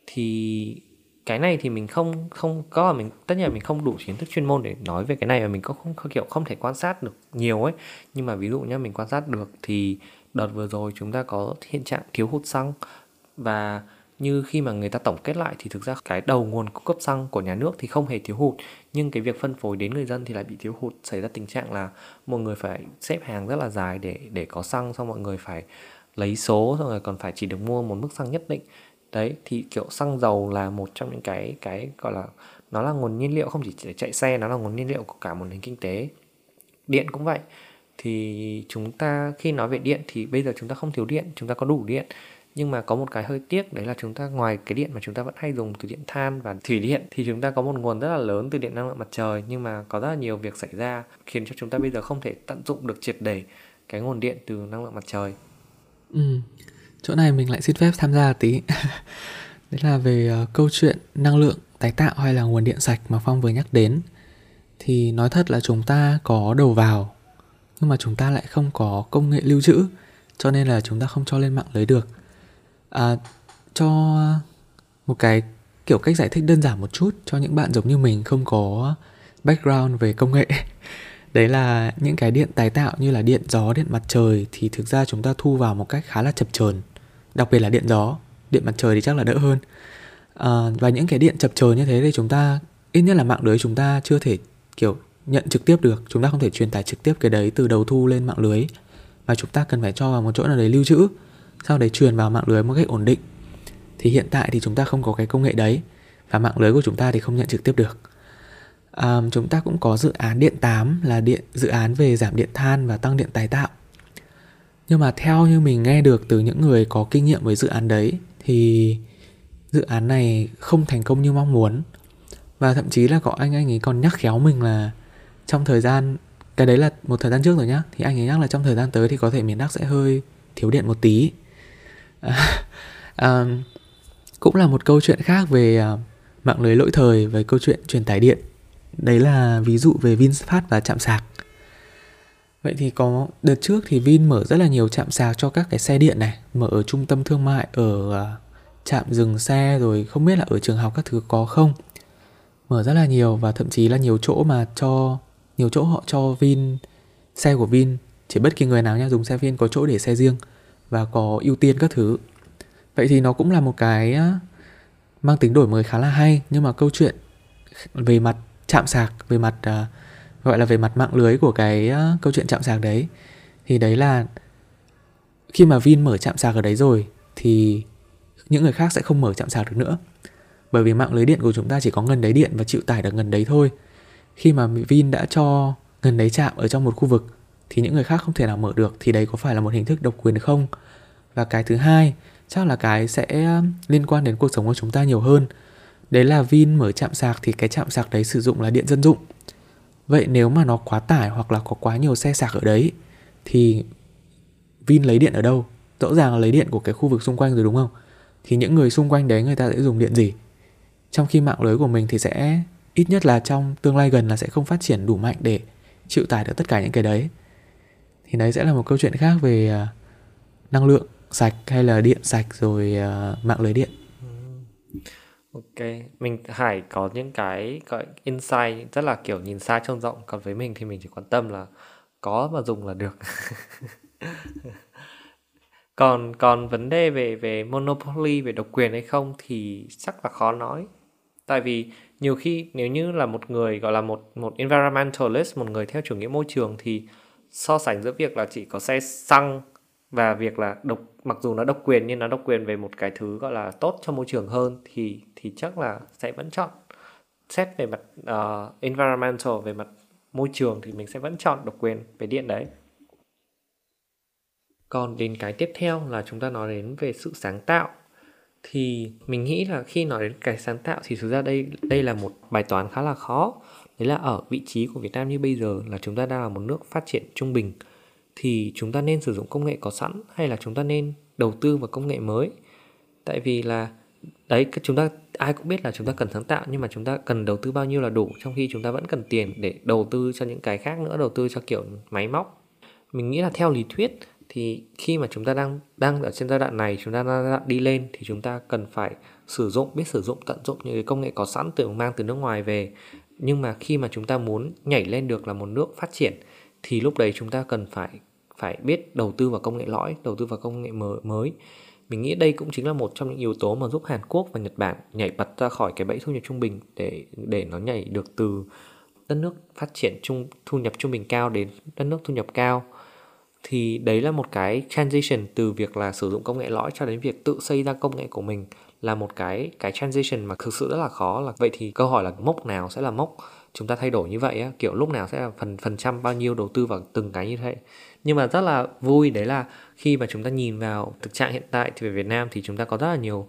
[SPEAKER 2] Thì cái này thì mình không không có là mình tất nhiên là mình không đủ kiến thức chuyên môn để nói về cái này và mình có không, không kiểu không thể quan sát được nhiều ấy. Nhưng mà ví dụ nhá mình quan sát được thì đợt vừa rồi chúng ta có hiện trạng thiếu hụt xăng. Và như khi mà người ta tổng kết lại thì thực ra cái đầu nguồn cung cấp xăng của nhà nước thì không hề thiếu hụt, nhưng cái việc phân phối đến người dân thì lại bị thiếu hụt, xảy ra tình trạng là mọi người phải xếp hàng rất là dài để để có xăng, xong mọi người phải lấy số, xong rồi còn phải chỉ được mua một mức xăng nhất định. Đấy, thì kiểu xăng dầu là một trong những cái cái gọi là nó là nguồn nhiên liệu, không chỉ để chạy xe, nó là nguồn nhiên liệu của cả một nền kinh tế. Điện cũng vậy. Thì chúng ta, khi nói về điện thì bây giờ chúng ta không thiếu điện, chúng ta có đủ điện nhưng mà có một cái hơi tiếc đấy là chúng ta ngoài cái điện mà chúng ta vẫn hay dùng từ điện than và thủy điện thì chúng ta có một nguồn rất là lớn từ điện năng lượng mặt trời nhưng mà có rất là nhiều việc xảy ra khiến cho chúng ta bây giờ không thể tận dụng được triệt để cái nguồn điện từ năng lượng mặt trời.
[SPEAKER 3] Ừ. chỗ này mình lại xin phép tham gia tí. Đấy là về uh, câu chuyện năng lượng tái tạo hay là nguồn điện sạch mà phong vừa nhắc đến. Thì nói thật là chúng ta có đầu vào nhưng mà chúng ta lại không có công nghệ lưu trữ cho nên là chúng ta không cho lên mạng lưới được à, cho một cái kiểu cách giải thích đơn giản một chút cho những bạn giống như mình không có background về công nghệ. Đấy là những cái điện tái tạo như là điện gió điện mặt trời thì thực ra chúng ta thu vào một cách khá là chập chờn. Đặc biệt là điện gió điện mặt trời thì chắc là đỡ hơn. À, và những cái điện chập chờn như thế thì chúng ta ít nhất là mạng lưới chúng ta chưa thể kiểu nhận trực tiếp được. Chúng ta không thể truyền tải trực tiếp cái đấy từ đầu thu lên mạng lưới. Và chúng ta cần phải cho vào một chỗ nào đấy lưu trữ sau đấy truyền vào mạng lưới một cách ổn định. Thì hiện tại thì chúng ta không có cái công nghệ đấy. Và mạng lưới của chúng ta thì không nhận trực tiếp được. À, chúng ta cũng có dự án điện 8 là điện dự án về giảm điện than và tăng điện tái tạo. Nhưng mà theo như mình nghe được từ những người có kinh nghiệm với dự án đấy thì dự án này không thành công như mong muốn. Và thậm chí là có anh anh ấy còn nhắc khéo mình là trong thời gian cái đấy là một thời gian trước rồi nhá thì anh ấy nhắc là trong thời gian tới thì có thể miền Bắc sẽ hơi thiếu điện một tí. à, cũng là một câu chuyện khác về uh, mạng lưới lỗi thời về câu chuyện truyền tải điện. Đấy là ví dụ về VinFast và chạm sạc. Vậy thì có đợt trước thì Vin mở rất là nhiều trạm sạc cho các cái xe điện này mở ở trung tâm thương mại ở uh, trạm dừng xe rồi không biết là ở trường học các thứ có không. Mở rất là nhiều và thậm chí là nhiều chỗ mà cho nhiều chỗ họ cho Vin xe của Vin. Chỉ bất kỳ người nào nha dùng xe Vin có chỗ để xe riêng và có ưu tiên các thứ. Vậy thì nó cũng là một cái mang tính đổi mới khá là hay nhưng mà câu chuyện về mặt chạm sạc về mặt uh, gọi là về mặt mạng lưới của cái uh, câu chuyện chạm sạc đấy thì đấy là khi mà Vin mở chạm sạc ở đấy rồi thì những người khác sẽ không mở chạm sạc được nữa. Bởi vì mạng lưới điện của chúng ta chỉ có ngần đấy điện và chịu tải được ngần đấy thôi. Khi mà Vin đã cho ngần đấy chạm ở trong một khu vực thì những người khác không thể nào mở được, thì đấy có phải là một hình thức độc quyền không? Và cái thứ hai, chắc là cái sẽ um, liên quan đến cuộc sống của chúng ta nhiều hơn. Đấy là Vin mở chạm sạc thì cái chạm sạc đấy sử dụng là điện dân dụng. Vậy nếu mà nó quá tải hoặc là có quá nhiều xe sạc ở đấy, thì Vin lấy điện ở đâu? Rõ ràng là lấy điện của cái khu vực xung quanh rồi đúng không? Thì những người xung quanh đấy người ta sẽ dùng điện gì? Trong khi mạng lưới của mình thì sẽ ít nhất là trong tương lai gần là sẽ không phát triển đủ mạnh để chịu tải được tất cả những cái đấy thì đấy sẽ là một câu chuyện khác về à, năng lượng sạch hay là điện sạch rồi uh, mạng lưới điện ừ.
[SPEAKER 2] Ok, mình Hải có những cái gọi insight rất là kiểu nhìn xa trông rộng, còn với mình thì mình chỉ quan tâm là có mà dùng là được. còn còn vấn đề về về monopoly về độc quyền hay không thì chắc là khó nói. Tại vì nhiều khi nếu như là một người gọi là một một environmentalist, một người theo chủ nghĩa môi trường thì so sánh giữa việc là chỉ có xe xăng và việc là độc mặc dù nó độc quyền nhưng nó độc quyền về một cái thứ gọi là tốt cho môi trường hơn thì thì chắc là sẽ vẫn chọn. Xét về mặt uh, environmental về mặt môi trường thì mình sẽ vẫn chọn độc quyền về điện đấy. Còn đến cái tiếp theo là chúng ta nói đến về sự sáng tạo. Thì mình nghĩ là khi nói đến cái sáng tạo thì thực ra đây đây là một bài toán khá là khó đấy là ở vị trí của Việt Nam như bây giờ là chúng ta đang là một nước phát triển trung bình, thì chúng ta nên sử dụng công nghệ có sẵn hay là chúng ta nên đầu tư vào công nghệ mới? Tại vì là, đấy chúng ta, ai cũng biết là chúng ta cần sáng tạo nhưng mà chúng ta cần đầu tư bao nhiêu là đủ trong khi chúng ta vẫn cần tiền để đầu tư cho những cái khác nữa, đầu tư cho kiểu máy móc. Mình nghĩ là theo lý thuyết thì khi mà chúng ta đang đang ở trên giai đoạn này, chúng ta đang đi lên thì chúng ta cần phải sử dụng, biết sử dụng, tận dụng những cái công nghệ có sẵn từ, mang từ nước ngoài về nhưng mà khi mà chúng ta muốn nhảy lên được là một nước phát triển, thì lúc đấy chúng ta cần phải phải biết đầu tư vào công nghệ lõi, đầu tư vào công nghệ mới. Mình nghĩ đây cũng chính là một trong những yếu tố mà giúp Hàn Quốc và Nhật Bản nhảy bật ra khỏi cái bẫy thu nhập trung bình để để nó nhảy được từ đất nước phát triển trung thu nhập trung bình cao đến đất nước thu nhập cao. Thì đấy là một cái transition từ việc là sử dụng công nghệ lõi cho đến việc tự xây ra công nghệ của mình là một cái cái transition mà thực sự rất là khó là vậy thì câu hỏi là mốc nào sẽ là mốc? Chúng ta thay đổi như vậy á, kiểu lúc nào sẽ là phần phần trăm bao nhiêu đầu tư vào từng cái như thế? Nhưng mà rất là vui đấy là khi mà chúng ta nhìn vào thực trạng hiện tại thì về Việt Nam thì chúng ta có rất là nhiều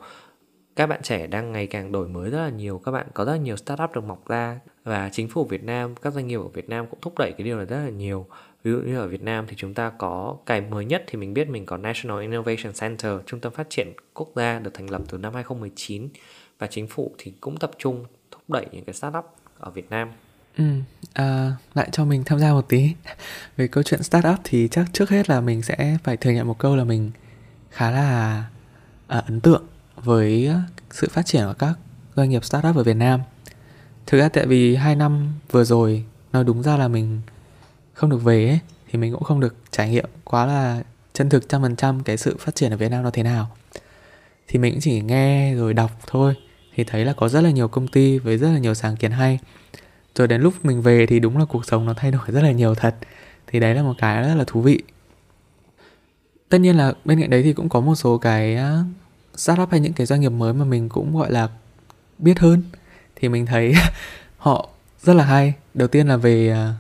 [SPEAKER 2] các bạn trẻ đang ngày càng đổi mới rất là nhiều các bạn có rất là nhiều startup được mọc ra và chính phủ Việt Nam các doanh nghiệp ở Việt Nam cũng thúc đẩy cái điều này rất là nhiều ví dụ như ở Việt Nam thì chúng ta có cái mới nhất thì mình biết mình có National Innovation Center trung tâm phát triển quốc gia được thành lập từ năm 2019 và chính phủ thì cũng tập trung thúc đẩy những cái startup ở Việt Nam
[SPEAKER 3] Ừ, à, lại cho mình tham gia một tí về câu chuyện startup thì chắc trước hết là mình sẽ phải thừa nhận một câu là mình khá là à, ấn tượng với sự phát triển của các doanh nghiệp startup ở Việt Nam. Thực ra tại vì hai năm vừa rồi nói đúng ra là mình không được về ấy, thì mình cũng không được trải nghiệm quá là chân thực trăm phần trăm cái sự phát triển ở Việt Nam nó thế nào. Thì mình cũng chỉ nghe rồi đọc thôi thì thấy là có rất là nhiều công ty với rất là nhiều sáng kiến hay. Rồi đến lúc mình về thì đúng là cuộc sống nó thay đổi rất là nhiều thật thì đấy là một cái rất là thú vị. Tất nhiên là bên cạnh đấy thì cũng có một số cái startup hay những cái doanh nghiệp mới mà mình cũng gọi là biết hơn. Thì mình thấy họ rất là hay. Đầu tiên là về à,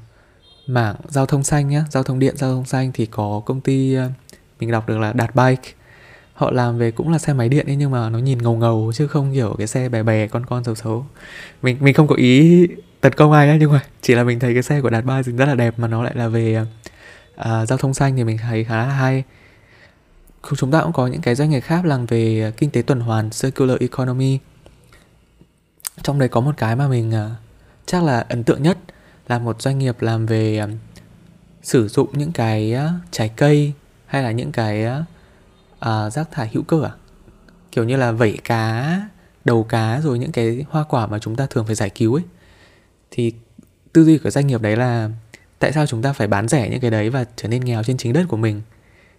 [SPEAKER 3] mảng giao thông xanh nhá. Giao thông điện giao thông xanh thì có công ty ờ, mình đọc được là đạt bike. Họ làm về cũng là xe máy điện ấy nhưng mà nó nhìn ngầu ngầu chứ không kiểu cái xe bè bè con con xấu xấu. Mình mình không có ý tấn công ai á nhưng mà chỉ là mình thấy cái xe của đạt bike rất là đẹp mà nó lại là về ờ, à, giao thông xanh thì mình thấy khá là hay. Chúng ta cũng có những cái doanh nghiệp khác làm về kinh tế tuần hoàn circular economy. Trong đấy có một cái mà mình uh, chắc là ấn tượng nhất là một doanh nghiệp làm về à, sử dụng những cái trái cây hay là những cái uh, rác thải hữu cơ à? Kiểu như là vẩy cá đầu cá rồi những cái hoa quả mà chúng ta thường phải giải cứu ấy. Thì tư duy của doanh nghiệp đấy là tại sao chúng ta phải bán rẻ những cái đấy và trở nên nghèo trên chính đất của mình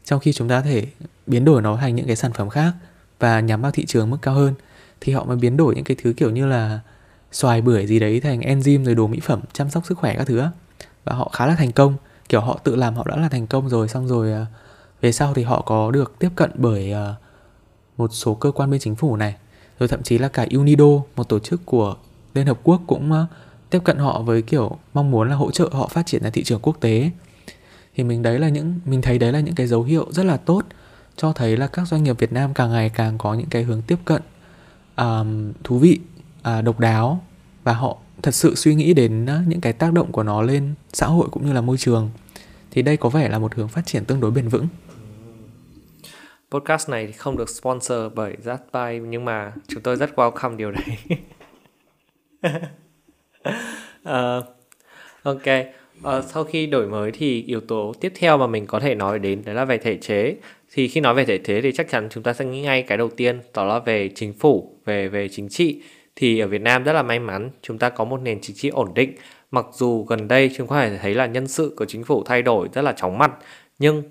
[SPEAKER 3] trong khi chúng ta có thể biến đổi nó thành những cái sản phẩm khác và nhắm vào thị trường mức cao hơn. Thì họ mới biến đổi những cái thứ kiểu như là xoài bưởi gì đấy thành enzyme rồi đồ mỹ phẩm chăm sóc sức khỏe các thứ và họ khá là thành công. Kiểu họ tự làm họ đã là thành công rồi xong rồi à, về sau thì họ có được tiếp cận bởi à, một số cơ quan bên chính phủ này. Rồi thậm chí là cả UNIDO một tổ chức của Liên Hợp Quốc cũng à, tiếp cận họ với kiểu mong muốn là hỗ trợ họ phát triển ra thị trường quốc tế. Thì mình đấy là những mình thấy đấy là những cái dấu hiệu rất là tốt cho thấy là các doanh nghiệp Việt Nam càng ngày càng có những cái hướng tiếp cận um, thú vị uh, độc đáo và họ thật sự suy nghĩ đến à, những cái tác động của nó lên xã hội cũng như là môi trường thì đây có vẻ là một hướng phát triển tương đối bền vững.
[SPEAKER 2] Podcast này thì không được sponsor bởi Zatbuy nhưng mà chúng tôi rất welcome điều đấy. Uh, ok. Uh, sau khi đổi mới thì yếu tố tiếp theo mà mình có thể nói đến đó là về thể chế. Thì khi nói về thể chế thì chắc chắn chúng ta sẽ nghĩ ngay cái đầu tiên đó là về chính phủ về về chính trị thì ở Việt Nam rất là may mắn chúng ta có một nền chính trị ổn định. Mặc dù gần đây chúng ta thể thấy là nhân sự của chính phủ thay đổi rất là chóng mặt nhưng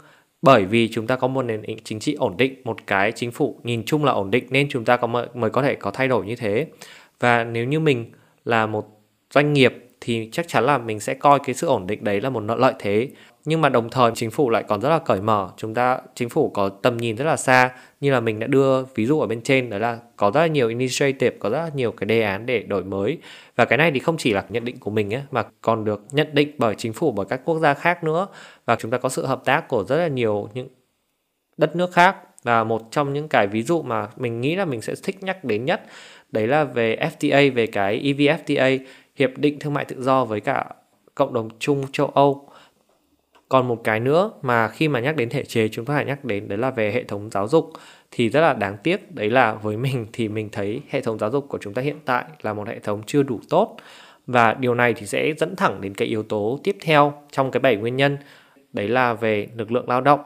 [SPEAKER 2] bởi vì chúng ta có một nền chính trị ổn định một cái chính phủ nhìn chung là ổn định nên chúng ta có mới, mới có thể có thay đổi như thế. Và nếu như mình là một doanh nghiệp thì chắc chắn là mình sẽ coi cái sự ổn định đấy là một lợi thế. Nhưng mà đồng thời chính phủ lại còn rất là cởi mở. Chúng ta, chính phủ có tầm nhìn rất là xa, như là mình đã đưa ví dụ ở bên trên, đó là có rất là nhiều initiative, có rất là nhiều cái đề án để đổi mới. Và cái này thì không chỉ là nhận định của mình ấy mà còn được nhận định bởi chính phủ, bởi các quốc gia khác nữa. Và chúng ta có sự hợp tác của rất là nhiều những đất nước khác. Và một trong những cái ví dụ mà mình nghĩ là mình sẽ thích nhắc đến nhất, đấy là về FTA về cái EVFTA hiệp định thương mại tự do với cả cộng đồng chung châu Âu. Còn một cái nữa mà khi mà nhắc đến thể chế, chúng ta phải nhắc đến, đấy là về hệ thống giáo dục. Thì rất là đáng tiếc, đấy là với mình thì mình thấy hệ thống giáo dục của chúng ta hiện tại là một hệ thống chưa đủ tốt. Và điều này thì sẽ dẫn thẳng đến cái yếu tố tiếp theo trong cái bảy nguyên nhân, đấy là về lực lượng lao động.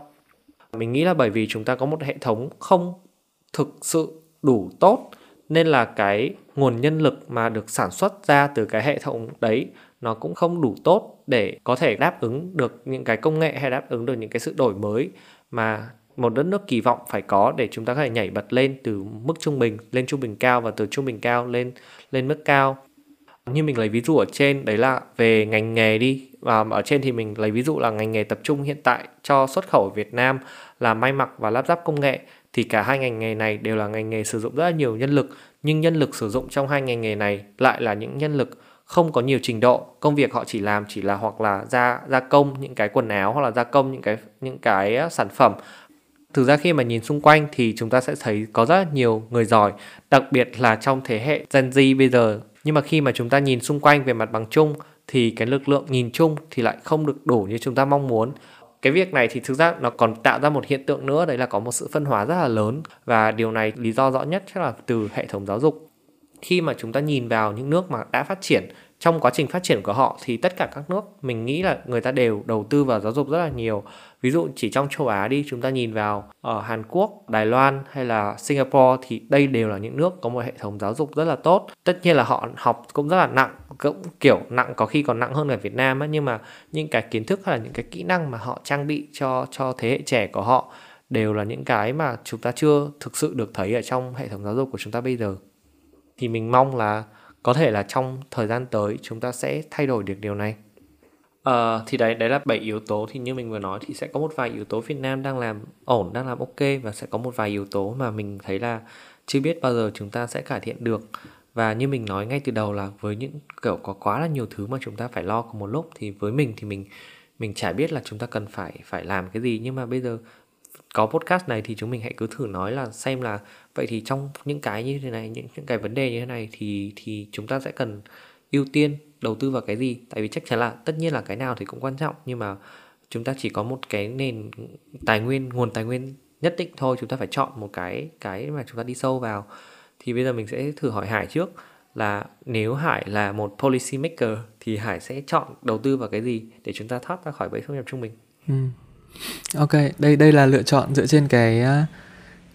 [SPEAKER 2] Mình nghĩ là bởi vì chúng ta có một hệ thống không thực sự đủ tốt nên là cái nguồn nhân lực mà được sản xuất ra từ cái hệ thống đấy, nó cũng không đủ tốt để có thể đáp ứng được những cái công nghệ hay đáp ứng được những cái sự đổi mới mà một đất nước kỳ vọng phải có để chúng ta có thể nhảy bật lên từ mức trung bình, lên trung bình cao và từ trung bình cao lên lên mức cao. Như mình lấy ví dụ ở trên, đấy là về ngành nghề đi. Và ở trên thì mình lấy ví dụ là ngành nghề tập trung hiện tại cho xuất khẩu ở Việt Nam là may mặc và lắp ráp công nghệ thì cả hai ngành nghề này đều là ngành nghề sử dụng rất là nhiều nhân lực, nhưng nhân lực sử dụng trong hai ngành nghề này lại là những nhân lực không có nhiều trình độ. Công việc họ chỉ làm chỉ là hoặc là gia gia công những cái quần áo hoặc là gia công những cái những cái ờ, sản phẩm. Thực ra khi mà nhìn xung quanh thì chúng ta sẽ thấy có rất nhiều người giỏi, đặc biệt là trong thế hệ Gen Z bây giờ. Nhưng mà khi mà chúng ta nhìn xung quanh về mặt bằng chung thì cái lực lượng nhìn chung thì lại không được đủ như chúng ta mong muốn cái việc này thì thực ra nó còn tạo ra một hiện tượng nữa, đấy là có một sự phân hóa rất là lớn. Và điều này lý do rõ nhất chắc là từ hệ thống giáo dục. Khi mà chúng ta nhìn vào những nước mà đã phát triển, trong quá trình phát triển của họ thì tất cả các nước mình nghĩ là người ta đều đầu tư vào giáo dục rất là nhiều ví dụ chỉ trong châu Á đi chúng ta nhìn vào ở Hàn Quốc, Đài Loan hay là Singapore thì đây đều là những nước có một hệ thống giáo dục rất là tốt. Tất nhiên là họ học cũng rất là nặng cũng kiểu nặng có khi còn nặng hơn ở Việt Nam ấy, nhưng mà những cái kiến thức hay là những cái kỹ năng mà họ trang bị cho cho thế hệ trẻ của họ đều là những cái mà chúng ta chưa thực sự được thấy ở trong hệ thống giáo dục của chúng ta bây giờ. Thì mình mong là có thể là trong thời gian tới chúng ta sẽ thay đổi được điều này. Uh, thì đấy đấy là bảy yếu tố. Thì như mình vừa nói thì sẽ có một vài yếu tố Việt Nam đang làm ổn đang làm ok và sẽ có một vài yếu tố mà mình thấy là chưa biết bao giờ chúng ta sẽ cải thiện được. Và như mình nói ngay từ đầu là với những kiểu có quá là nhiều thứ mà chúng ta phải lo cùng một lúc thì với mình thì mình mình chả biết là chúng ta cần phải phải làm cái gì. Nhưng mà bây giờ có podcast này thì chúng mình hãy cứ thử nói là xem là vậy thì trong những cái như thế này những những cái vấn đề như thế này thì thì chúng ta sẽ cần ưu tiên đầu tư vào cái gì tại vì chắc chắn là tất nhiên là cái nào thì cũng quan trọng nhưng mà chúng ta chỉ có một cái nền tài nguyên nguồn tài nguyên nhất định thôi chúng ta phải chọn một cái cái mà chúng ta đi sâu vào thì bây giờ mình sẽ thử hỏi Hải trước là nếu Hải là một policy maker thì Hải sẽ chọn đầu tư vào cái gì để chúng ta thoát ra khỏi bẫy thu nhập trung bình.
[SPEAKER 3] Ừ. Ok, đây đây là lựa chọn dựa trên cái ờ,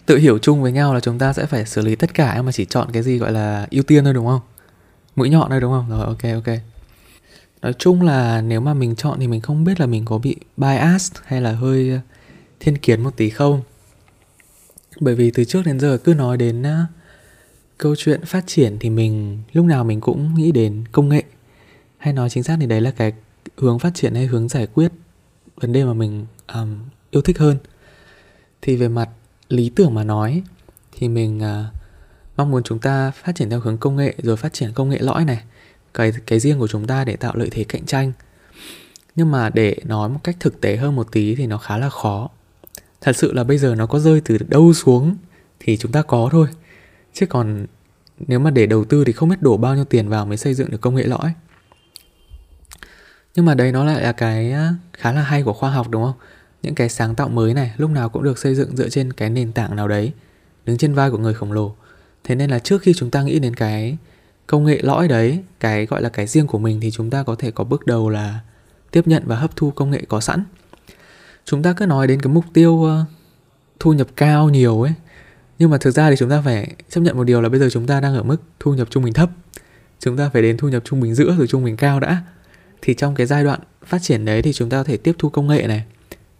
[SPEAKER 3] tự hiểu chung với nhau là chúng ta sẽ phải xử lý tất cả mà chỉ chọn cái gì gọi là ưu tiên thôi đúng không? Mũi nhọn đây đúng không? Rồi ok ok. Nói chung là nếu mà mình chọn thì mình không biết là mình có bị bias hay là hơi ờ, thiên kiến một tí không. Bởi vì từ trước đến giờ cứ nói đến ờ, câu chuyện phát triển thì mình lúc nào mình cũng nghĩ đến công nghệ hay nói chính xác thì đấy là cái hướng phát triển hay hướng giải quyết vấn đề mà mình um, yêu thích hơn thì về mặt lý tưởng mà nói thì mình uh, mong muốn chúng ta phát triển theo hướng công nghệ, rồi phát triển công nghệ lõi này, cái cái riêng của chúng ta để tạo lợi thế cạnh tranh. Nhưng mà để nói một cách thực tế hơn một tí thì nó khá là khó. Thật sự là bây giờ nó có rơi từ đâu xuống thì chúng ta có thôi. Chứ còn nếu mà để đầu tư thì không biết đổ bao nhiêu tiền vào mới xây dựng được công nghệ lõi. Nhưng mà đấy, nó lại là cái khá là hay của khoa học, đúng không? Những cái sáng tạo mới này, lúc nào cũng được xây dựng dựa trên cái nền tảng nào đấy, đứng trên vai của người khổng lồ thế nên là trước khi chúng ta nghĩ đến cái công nghệ lõi đấy, cái gọi là cái riêng của mình thì chúng ta có thể có bước đầu là tiếp nhận và hấp thu công nghệ có sẵn. Chúng ta cứ nói đến cái mục tiêu ờ, thu nhập cao nhiều ấy, nhưng mà thực ra thì chúng ta phải chấp nhận một điều là bây giờ chúng ta đang ở mức thu nhập trung bình thấp. Chúng ta phải đến thu nhập trung bình giữa rồi trung bình cao đã. Thì trong cái giai đoạn phát triển đấy thì chúng ta có thể tiếp thu công nghệ này,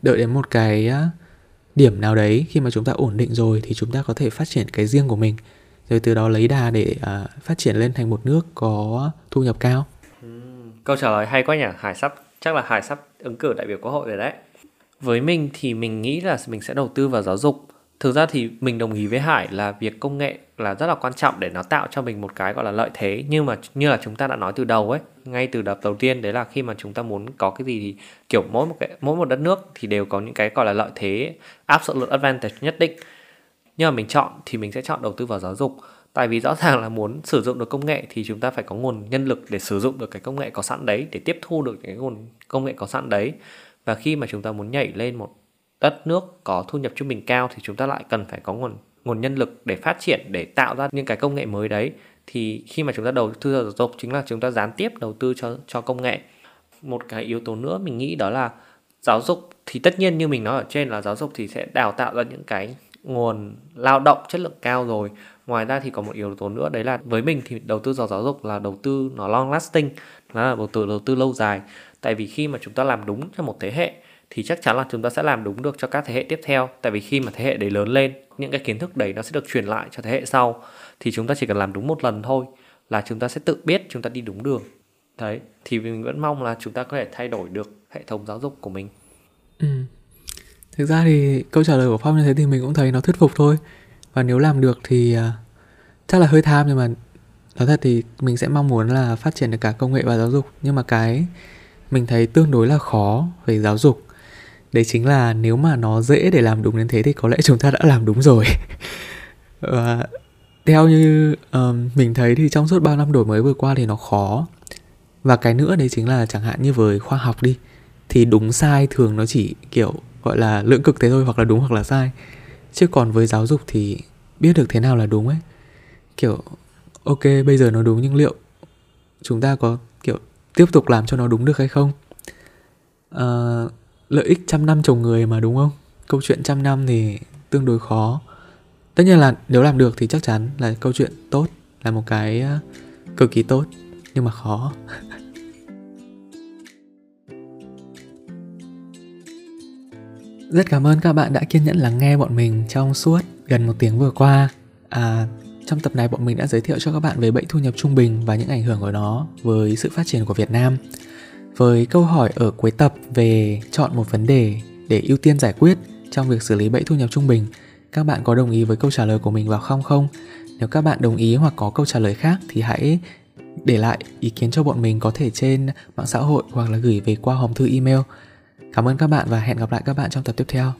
[SPEAKER 3] đợi đến một cái ờ, điểm nào đấy khi mà chúng ta ổn định rồi thì chúng ta có thể phát triển cái riêng của mình rồi từ đó lấy đà để uh, phát triển lên thành một nước có thu nhập cao.
[SPEAKER 2] Câu trả lời hay quá nhỉ. Hải sắp chắc là hải sắp ứng cử đại biểu quốc hội rồi đấy. Với mình thì mình nghĩ là mình sẽ đầu tư vào giáo dục. Thực ra thì mình đồng ý với hải là việc công nghệ là rất là quan trọng để nó tạo cho mình một cái gọi là lợi thế. Nhưng mà như là chúng ta đã nói từ đầu ấy ngay từ đợt đầu tiên đấy là khi mà chúng ta muốn có cái gì thì kiểu mỗi một cái mỗi một đất nước thì đều có những cái gọi là lợi thế absolute advantage nhất định nhưng mà mình chọn thì mình sẽ chọn đầu tư vào giáo dục. Tại vì rõ ràng là muốn sử dụng được công nghệ thì chúng ta phải có nguồn nhân lực để sử dụng được cái công nghệ có sẵn đấy, để tiếp thu được cái nguồn công nghệ có sẵn đấy. Và khi mà chúng ta muốn nhảy lên một đất nước có thu nhập trung bình cao thì chúng ta lại cần phải có nguồn nguồn nhân lực để phát triển, để tạo ra những cái công nghệ mới đấy. Thì khi mà chúng ta đầu tư vào giáo dục chính là chúng ta gián tiếp đầu tư cho cho công nghệ. Một cái yếu tố nữa mình nghĩ đó là giáo dục thì tất nhiên như mình nói ở trên là giáo dục thì sẽ đào tạo ra những cái nguồn lao động chất lượng cao rồi. Ngoài ra thì có một yếu tố nữa, đấy là với mình thì đầu tư vào giáo dục là đầu tư nó long lasting, nó là đầu tư đầu tư lâu dài. Tại vì khi mà chúng ta làm đúng cho một thế hệ thì chắc chắn là chúng ta sẽ làm đúng được cho các thế hệ tiếp theo. Tại vì khi mà thế hệ đấy lớn lên, những cái kiến thức đấy nó sẽ được truyền lại cho thế hệ sau. Thì chúng ta chỉ cần làm đúng một lần thôi là chúng ta sẽ tự biết chúng ta đi đúng đường. Đấy, thì mình vẫn mong là chúng ta có thể thay đổi được hệ thống giáo dục của mình.
[SPEAKER 3] Ừ thực ra thì câu trả lời của phong như thế thì mình cũng thấy nó thuyết phục thôi. Và nếu làm được thì uh, chắc là hơi tham nhưng mà nói thật thì mình sẽ mong muốn là phát triển được cả công nghệ và giáo dục. Nhưng mà cái mình thấy tương đối là khó về giáo dục. Đấy chính là nếu mà nó dễ để làm đúng đến thế thì có lẽ chúng ta đã làm đúng rồi. Và theo như um, mình thấy thì trong suốt bao năm đổi mới vừa qua thì nó khó. Và cái nữa đấy chính là chẳng hạn như với khoa học đi thì đúng sai thường nó chỉ kiểu gọi là lưỡng cực thế thôi hoặc là đúng hoặc là sai. Chứ còn với giáo dục thì biết được thế nào là đúng ấy. Kiểu ok bây giờ nó đúng nhưng liệu chúng ta có kiểu tiếp tục làm cho nó đúng được hay không? À, lợi ích trăm năm trồng người mà đúng không? Câu chuyện trăm năm thì tương đối khó. Tất nhiên là nếu làm được thì chắc chắn là câu chuyện tốt là một cái ờ, cực kỳ tốt nhưng mà khó. rất cảm ơn các bạn đã kiên nhẫn lắng nghe bọn mình trong suốt gần một tiếng vừa qua à, trong tập này bọn mình đã giới thiệu cho các bạn về bệnh thu nhập trung bình và những ảnh hưởng của nó với sự phát triển của Việt Nam với câu hỏi ở cuối tập về chọn một vấn đề để ưu tiên giải quyết trong việc xử lý bẫy thu nhập trung bình. Các bạn có đồng ý với câu trả lời của mình vào không không? Nếu các bạn đồng ý hoặc có câu trả lời khác thì hãy để lại ý kiến cho bọn mình có thể trên mạng xã hội hoặc là gửi về qua hòm thư email. Cảm ơn các bạn và hẹn gặp lại các bạn trong tập tiếp theo.